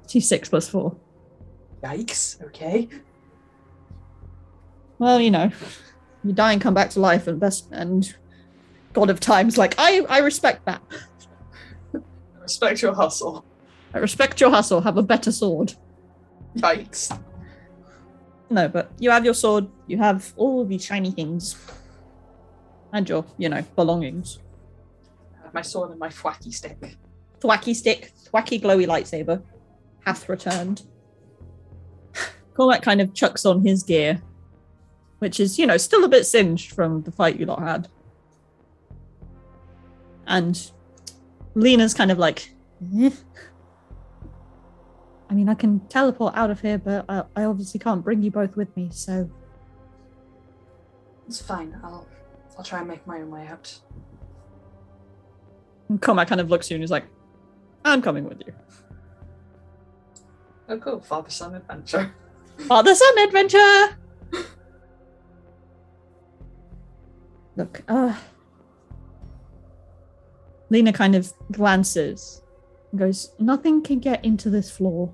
d6 plus 4. Yikes. Okay. Well, you know, you die and come back to life, and best and God of Time's like, I, I respect that. Respect your hustle. I respect your hustle. Have a better sword. Yikes. No, but you have your sword. You have all of these shiny things, and your, you know, belongings. I have my sword and my thwacky stick. Thwacky stick, thwacky glowy lightsaber, hath returned. Cormac kind of chucks on his gear, which is, you know, still a bit singed from the fight you lot had. And Lena's kind of like, "Eh." I mean, I can teleport out of here, but I, I obviously can't bring you both with me, so It's fine. I'll I'll try and make my own way out. and Cormac kind of looks at you and is like, I'm coming with you. Oh cool, father son adventure. Father son adventure! Look, uh. Lena kind of glances and goes, Nothing can get into this floor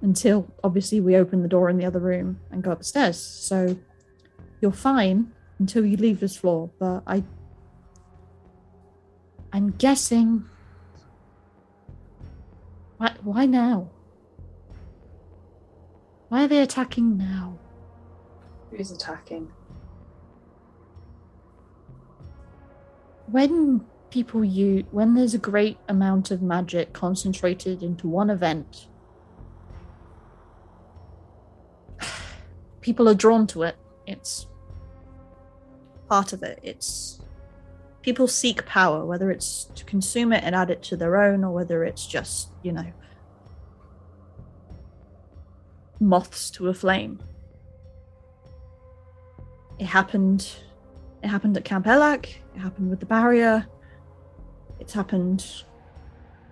until obviously we open the door in the other room and go upstairs. So you're fine until you leave this floor, but I. I'm guessing. Why, why now? Why are they attacking now? Who's attacking? When people use, when there's a great amount of magic concentrated into one event, people are drawn to it. It's part of it. It's people seek power, whether it's to consume it and add it to their own, or whether it's just, you know, moths to a flame. It happened. It happened at Camp Elak, It happened with the barrier. It's happened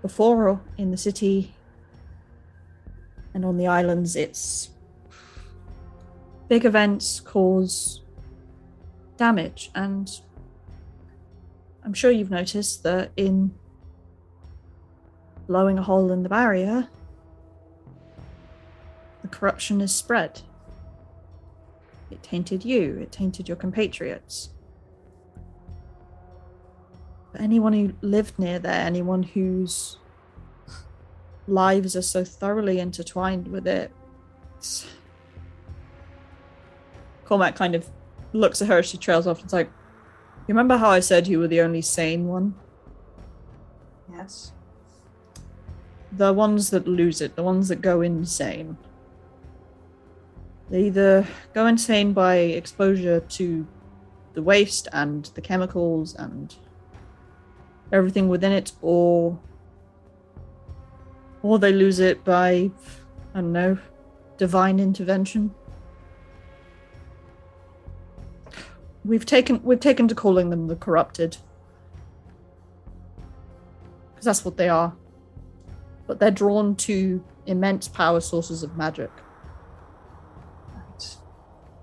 before in the city and on the islands. It's big events cause damage, and I'm sure you've noticed that in blowing a hole in the barrier, the corruption is spread. It tainted you, it tainted your compatriots. Anyone who lived near there, anyone whose lives are so thoroughly intertwined with it. Cormac kind of looks at her as she trails off. It's like, you remember how I said you were the only sane one? Yes. the ones that lose it, the ones that go insane. They either go insane by exposure to the waste and the chemicals and everything within it, or or they lose it by I don't know, divine intervention. We've taken we've taken to calling them the corrupted. Because that's what they are but they're drawn to immense power sources of magic.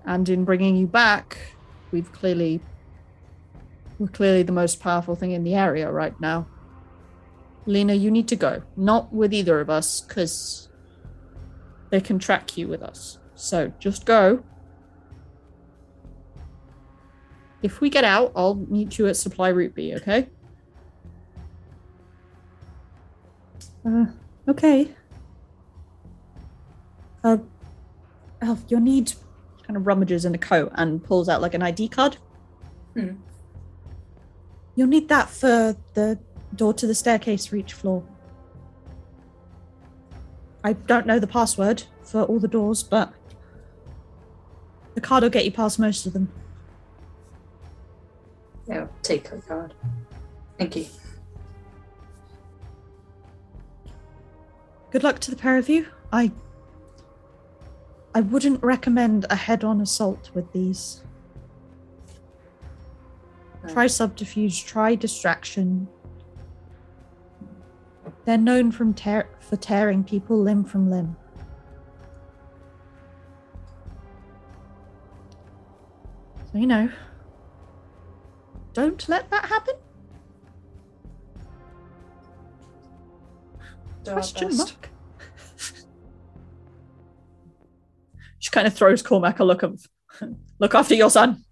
And in bringing you back, we've clearly clearly the most powerful thing in the area right now. Lena, you need to go. Not with either of us, because they can track you with us. So just go. If we get out, I'll meet you at Supply Route B, okay? Uh, okay. Uh, Elf, you'll need kind of rummages in a coat and pulls out like an ID card. Hmm. You'll need that for the door to the staircase for each floor. I don't know the password for all the doors, but the card will get you past most of them. Yeah, take the card. Thank you. Good luck to the pair of you. I I wouldn't recommend a head-on assault with these. Try hmm. subterfuge, try distraction. They're known from tear- for tearing people limb from limb. So, you know, don't let that happen. Do Question mark. She kind of throws Cormac a look of, look after your son.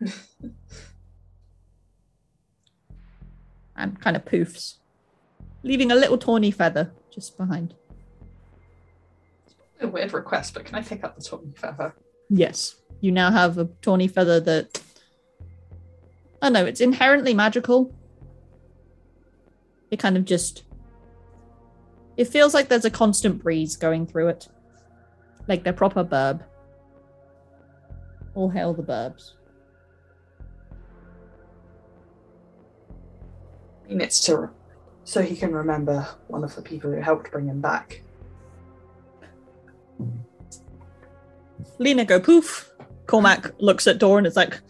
and kind of poofs, leaving a little tawny feather just behind. A weird request, but can I pick up the tawny feather? Yes, you now have a tawny feather that. I don't know, it's inherently magical. It kind of just. It feels like there's a constant breeze going through it. Like they're proper burb. All hail the burbs. I mean, it's to so he can remember one of the people who helped bring him back. Lena go poof. Cormac looks at Dor and it's like,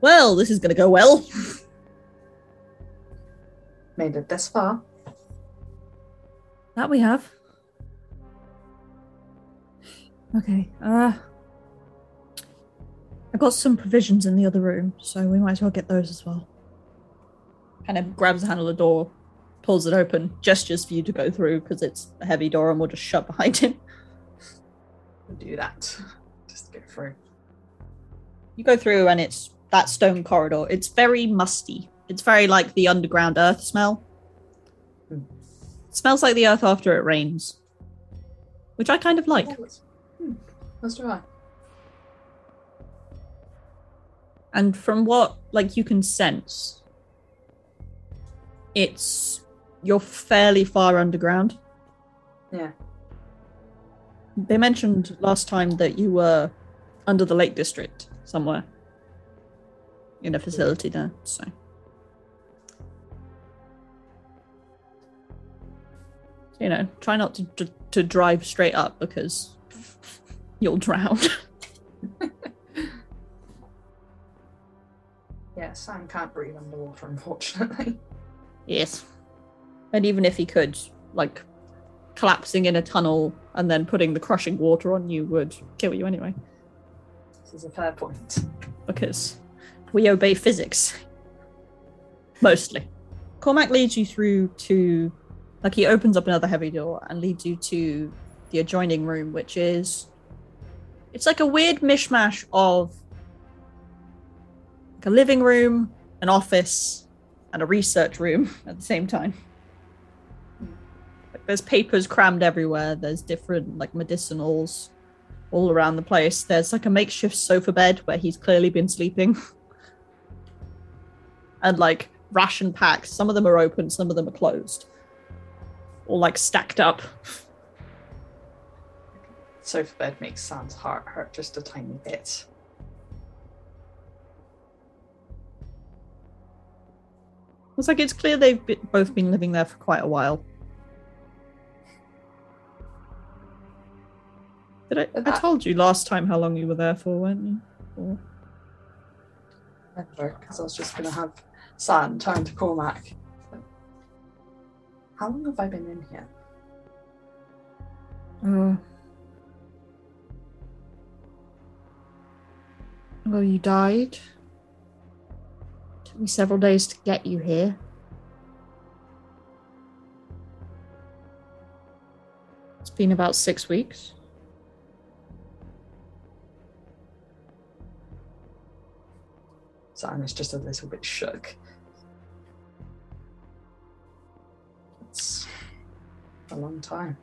well, this is going to go well. Made it this far. That we have. Okay. Uh I got some provisions in the other room, so we might as well get those as well. Kind of grabs the handle of the door, pulls it open, gestures for you to go through because it's a heavy door and we'll just shut behind him. We'll do that. Just go through. You go through and it's that stone corridor. It's very musty. It's very like the underground earth smell. Hmm. It smells like the earth after it rains, which I kind of like. Hmm. Let's do And from what like you can sense, it's you're fairly far underground. Yeah. They mentioned last time that you were under the Lake District somewhere in a facility there. So you know, try not to to, to drive straight up because you'll drown. Yeah, San can't breathe underwater, unfortunately. Yes. And even if he could, like, collapsing in a tunnel and then putting the crushing water on you would kill you anyway, This is a fair point. because we obey physics. Mostly. Cormac leads you through to, like, he opens up another heavy door and leads you to the adjoining room, which is. It's like a weird mishmash of like a living room, an office, and a research room at the same time. Like there's papers crammed everywhere. There's different like medicinals all around the place. There's like a makeshift sofa bed where he's clearly been sleeping. and like ration packs. Some of them are open, some of them are closed. All like stacked up. Sofa bed makes San's heart hurt just a tiny bit. It's like it's clear they've be- both been living there for quite a while. Did I? I told you last time how long you were there for, weren't you? Or- Never, because I was just going to have San turn to Cormac. How long have I been in here? Uh, well, you died. Took me several days to get you here. It's been about six weeks. Sam is just a little bit shook. It's a long time.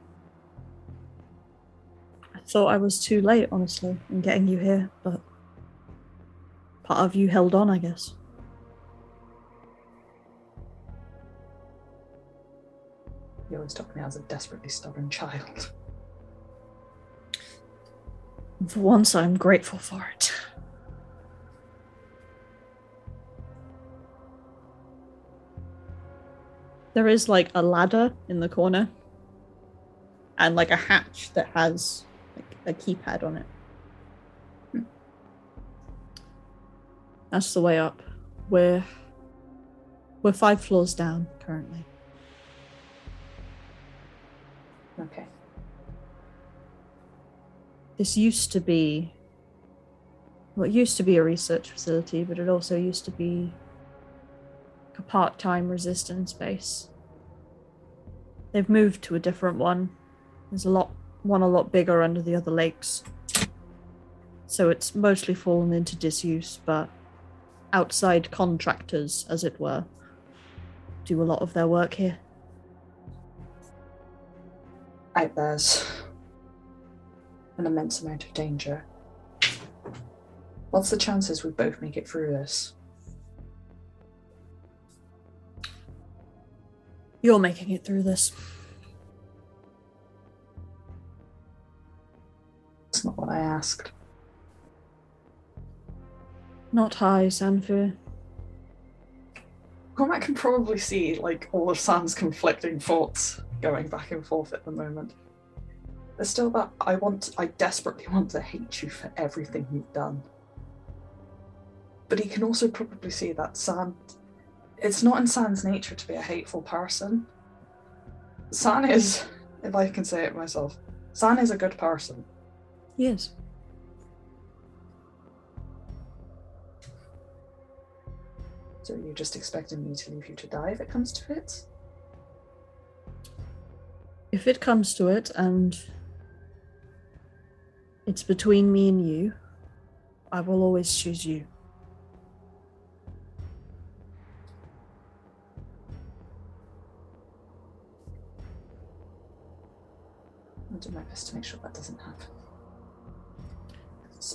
I thought I was too late, honestly, in getting you here, but part of you held on, I guess. You always took me as a desperately stubborn child. For once, I'm grateful for it. There is like a ladder in the corner and like a hatch that has like a keypad on it. Hmm. That's the way up. We're we're five floors down currently. Okay. This used to be. Well, it used to be a research facility, but it also used to be a part time resistance base. They've moved to a different one. There's a lot, one a lot bigger under the other lakes. So it's mostly fallen into disuse, but outside contractors, as it were, do a lot of their work here. Out there's an immense amount of danger. What's the chances we both make it through this? You're making it through this. That's not what I asked. Not high, Sanphire. Cormac can probably see like all of San's conflicting thoughts going back and forth at the moment. There's still that I want I desperately want to hate you for everything you've done. But he can also probably see that San it's not in San's nature to be a hateful person. San is, if I can say it myself, San is a good person. Yes. So you're just expecting me to leave you to die if it comes to it? If it comes to it and it's between me and you, I will always choose you. I'll do my best to make sure that doesn't happen.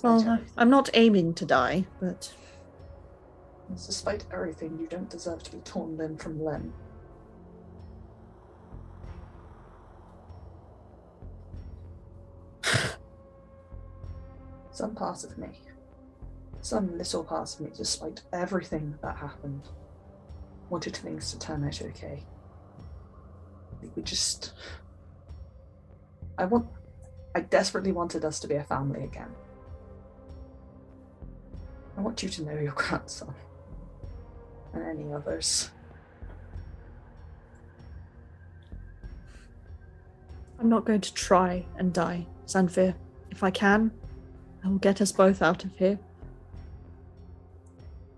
Well, I'm not aiming to die, but despite everything, you don't deserve to be torn limb from limb. Some part of me, some little part of me, despite everything that happened, wanted things to turn out okay. We just. I want. I desperately wanted us to be a family again. I want you to know your grandson. Any others. I'm not going to try and die, Sanphire. If I can, I will get us both out of here.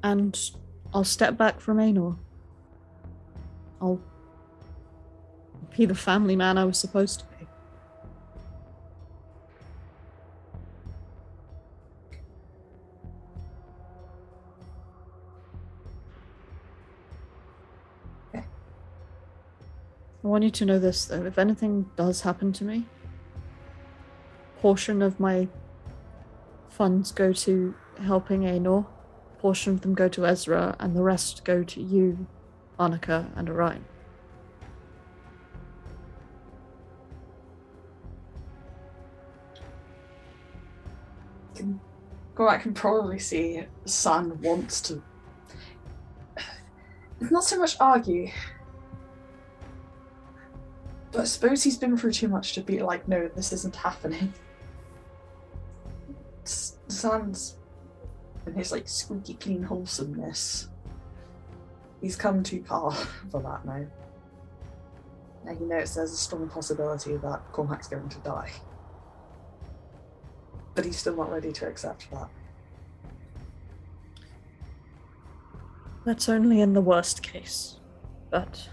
And I'll step back from Aenor. I'll be the family man I was supposed to be. I want you to know this though. If anything does happen to me, portion of my funds go to helping Aenor, portion of them go to Ezra, and the rest go to you, Annika, and Orion. go I can probably see San wants to It's not so much argue. But I suppose he's been through too much to be like, no, this isn't happening. San's and his like squeaky clean wholesomeness. He's come too far for that now. Now he knows there's a strong possibility that Cormac's going to die but he's still not ready to accept that. That's only in the worst case. But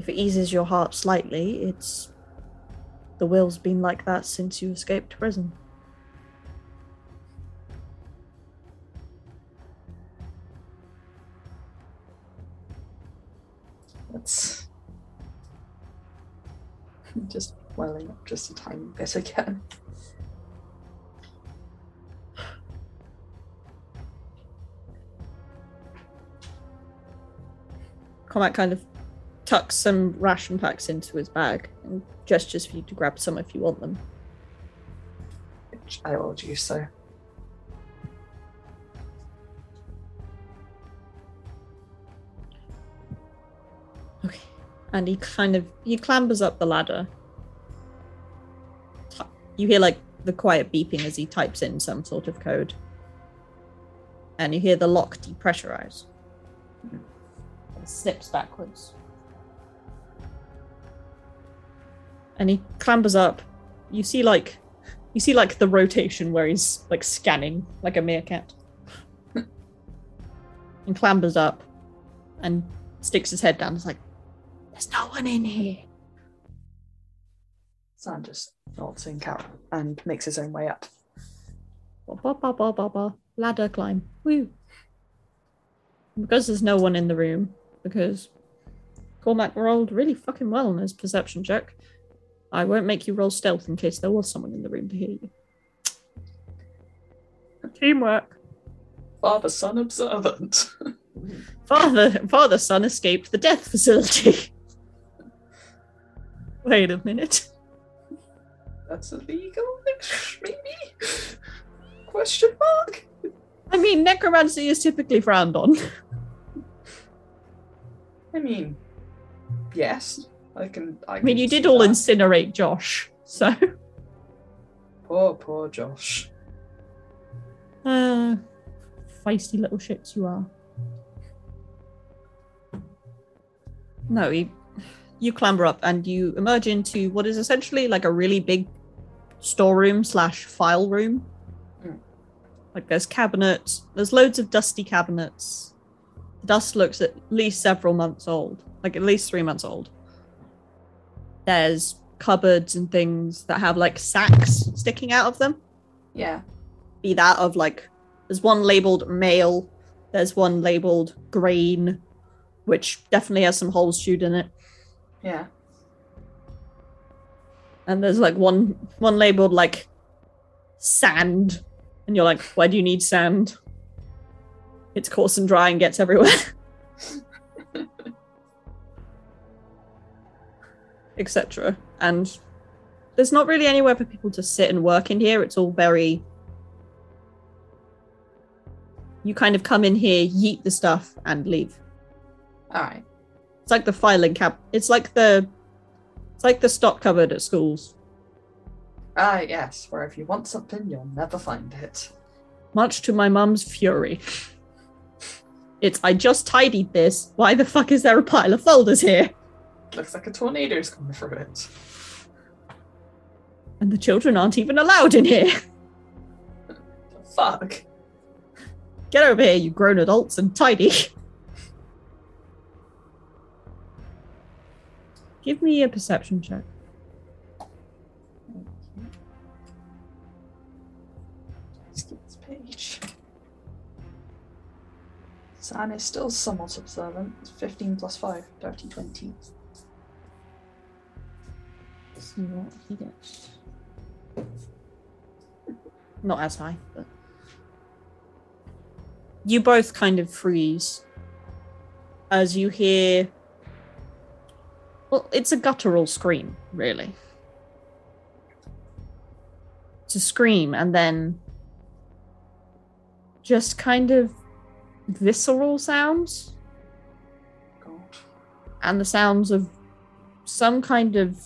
if it eases your heart slightly, it's. The will's been like that since you escaped prison. That's just welling up just a tiny bit again. Cormac kind of tucks some ration packs into his bag and gestures for you to grab some if you want them. Which I will do so. Okay. And he kind of he clambers up the ladder. You hear like the quiet beeping as he types in some sort of code. And you hear the lock depressurize. It slips backwards. And he clambers up. You see like you see like the rotation where he's like scanning like a meerkat. and clambers up and sticks his head down. It's like, there's no one in here. San just nods in Carol and makes his own way up. Ba, ba, ba, ba, ba, ba. Ladder climb. Woo. Because there's no one in the room, because Cormac rolled really fucking well on his perception check. I won't make you roll stealth in case there was someone in the room to hear you. Teamwork. Father son observant. Father, father, son escaped the death facility. Wait a minute. That's illegal, maybe? Question mark? I mean, necromancy is typically frowned on. I mean, yes. I can. I, I mean, can you did see all that. incinerate Josh, so. Poor, poor Josh. Uh, feisty little shits you are. No, you, you clamber up and you emerge into what is essentially like a really big storeroom slash file room. Mm. Like there's cabinets, there's loads of dusty cabinets. The dust looks at least several months old, like at least three months old. There's cupboards and things that have like sacks sticking out of them Yeah. be that of like there's one labeled male, there's one labeled grain, which definitely has some holes chewed in it, Yeah. and there's like one one labeled like sand, and you're like, why do you need sand? It's coarse and dry and gets everywhere. Etc. And there's not really anywhere for people to sit and work in here. It's all very you kind of come in here, yeet the stuff, and leave. All right. It's like the filing cap. It's like the it's like the stock cupboard at schools. Ah, yes. Where if you want something, you'll never find it. Much to my mum's fury. It's I just tidied this. Why the fuck is there a pile of folders here? Looks like a tornado's coming through it. And the children aren't even allowed in here. Fuck. Get over here, you grown adults, and tidy. Give me a perception check. Skip this page. San is still somewhat observant. 15 plus 5, dirty 20. What he gets. Not as high, but you both kind of freeze as you hear. Well, it's a guttural scream, really. To scream, and then just kind of visceral sounds God. and the sounds of some kind of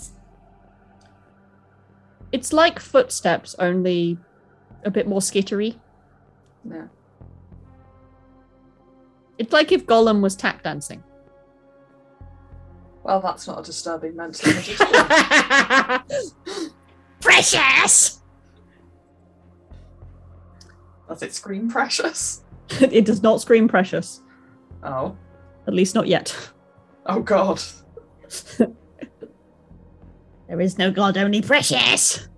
it's like footsteps only a bit more skittery Yeah. it's like if gollum was tap dancing Well, that's not a disturbing mental image precious Does it scream precious? it does not scream precious Oh. at least not yet Oh, God. there is no god only precious.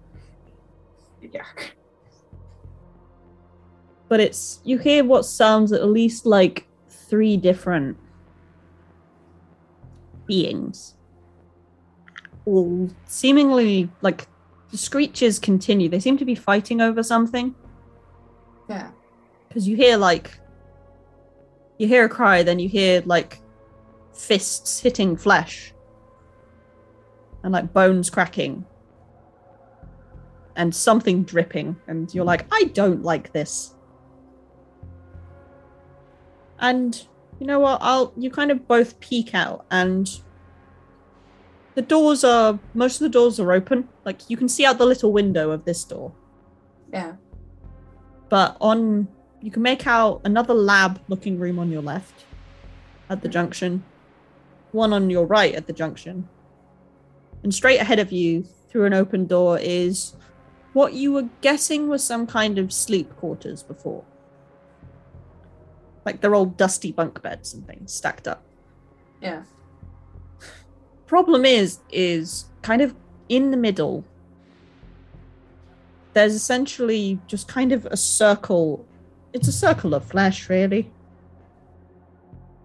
Yuck. but it's you hear what sounds at least like three different beings. All seemingly like the screeches continue. They seem to be fighting over something. Yeah. because you hear like you hear a cry then you hear like fists hitting flesh and like bones cracking and something dripping and you're like i don't like this. And you know what i'll you kind of both peek out and the doors are most of the doors are open. Like you can see out the little window of this door. Yeah. but on you can make out another lab looking room on your left at the junction one on your right at the junction And straight ahead of you, through an open door, is what you were guessing was some kind of sleep quarters before. Like they're all dusty bunk beds and things stacked up. Yeah. Problem is, is kind of in the middle. There's essentially just kind of a circle. It's a circle of flesh, really.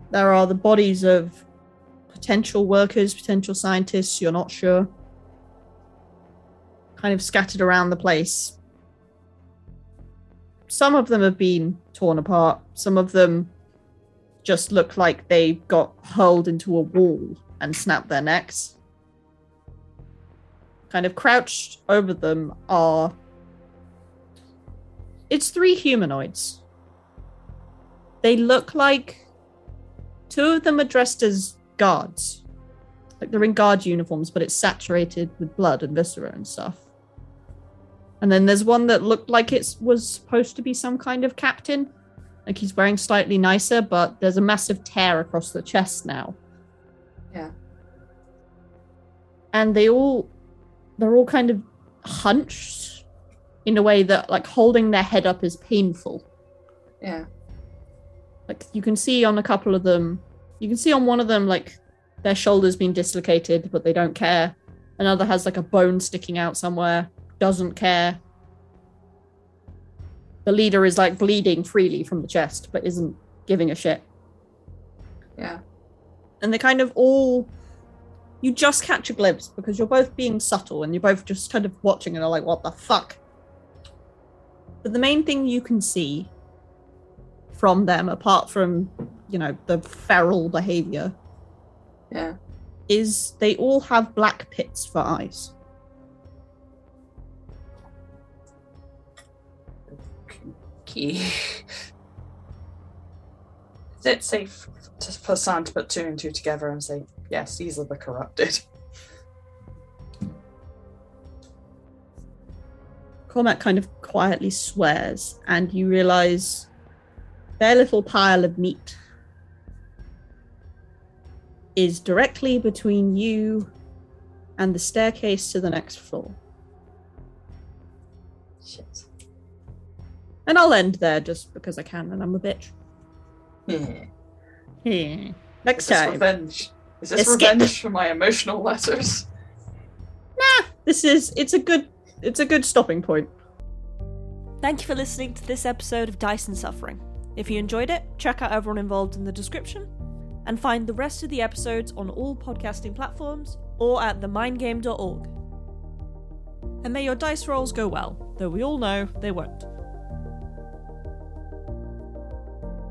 There are the bodies of potential workers, potential scientists, you're not sure. Kind of scattered around the place. Some of them have been torn apart, some of them just look like they got hurled into a wall and snapped their necks. Kind of crouched over them are. It's three humanoids. They look like. Two of them are dressed as guards. Like they're in guard uniforms, but it's saturated with blood and viscera and stuff. And then there's one that looked like it was supposed to be some kind of captain. Like he's wearing slightly nicer, but there's a massive tear across the chest now. Yeah. And they all they're all kind of hunched in a way that like holding their head up is painful. Yeah. Like you can see on a couple of them, you can see on one of them like their shoulders being dislocated, but they don't care. Another has like a bone sticking out somewhere, doesn't care. The leader is like bleeding freely from the chest, but isn't giving a shit. Yeah. And they kind of all you just catch a glimpse because you're both being subtle and you're both just kind of watching and are like, what the fuck? But the main thing you can see from them, apart from, you know, the feral behavior, Yeah. is they all have black pits for eyes. Key. Is it safe to, for San to put two and two together and say, yes, these are the corrupted? Cormac kind of quietly swears, and you realize their little pile of meat is directly between you and the staircase to the next floor. Shit. And I'll end there just because I can, and I'm a bitch. Yeah. Hmm. Next Is this time. revenge? Is this Escape. revenge for my emotional letters? Nah, this is it's a good it's a good stopping point. Thank you for listening to this episode of Dyson Suffering. If you enjoyed it, check out everyone involved in the description and find the rest of the episodes on all podcasting platforms or at themindgame.org. And may your dice rolls go well, though we all know they won't.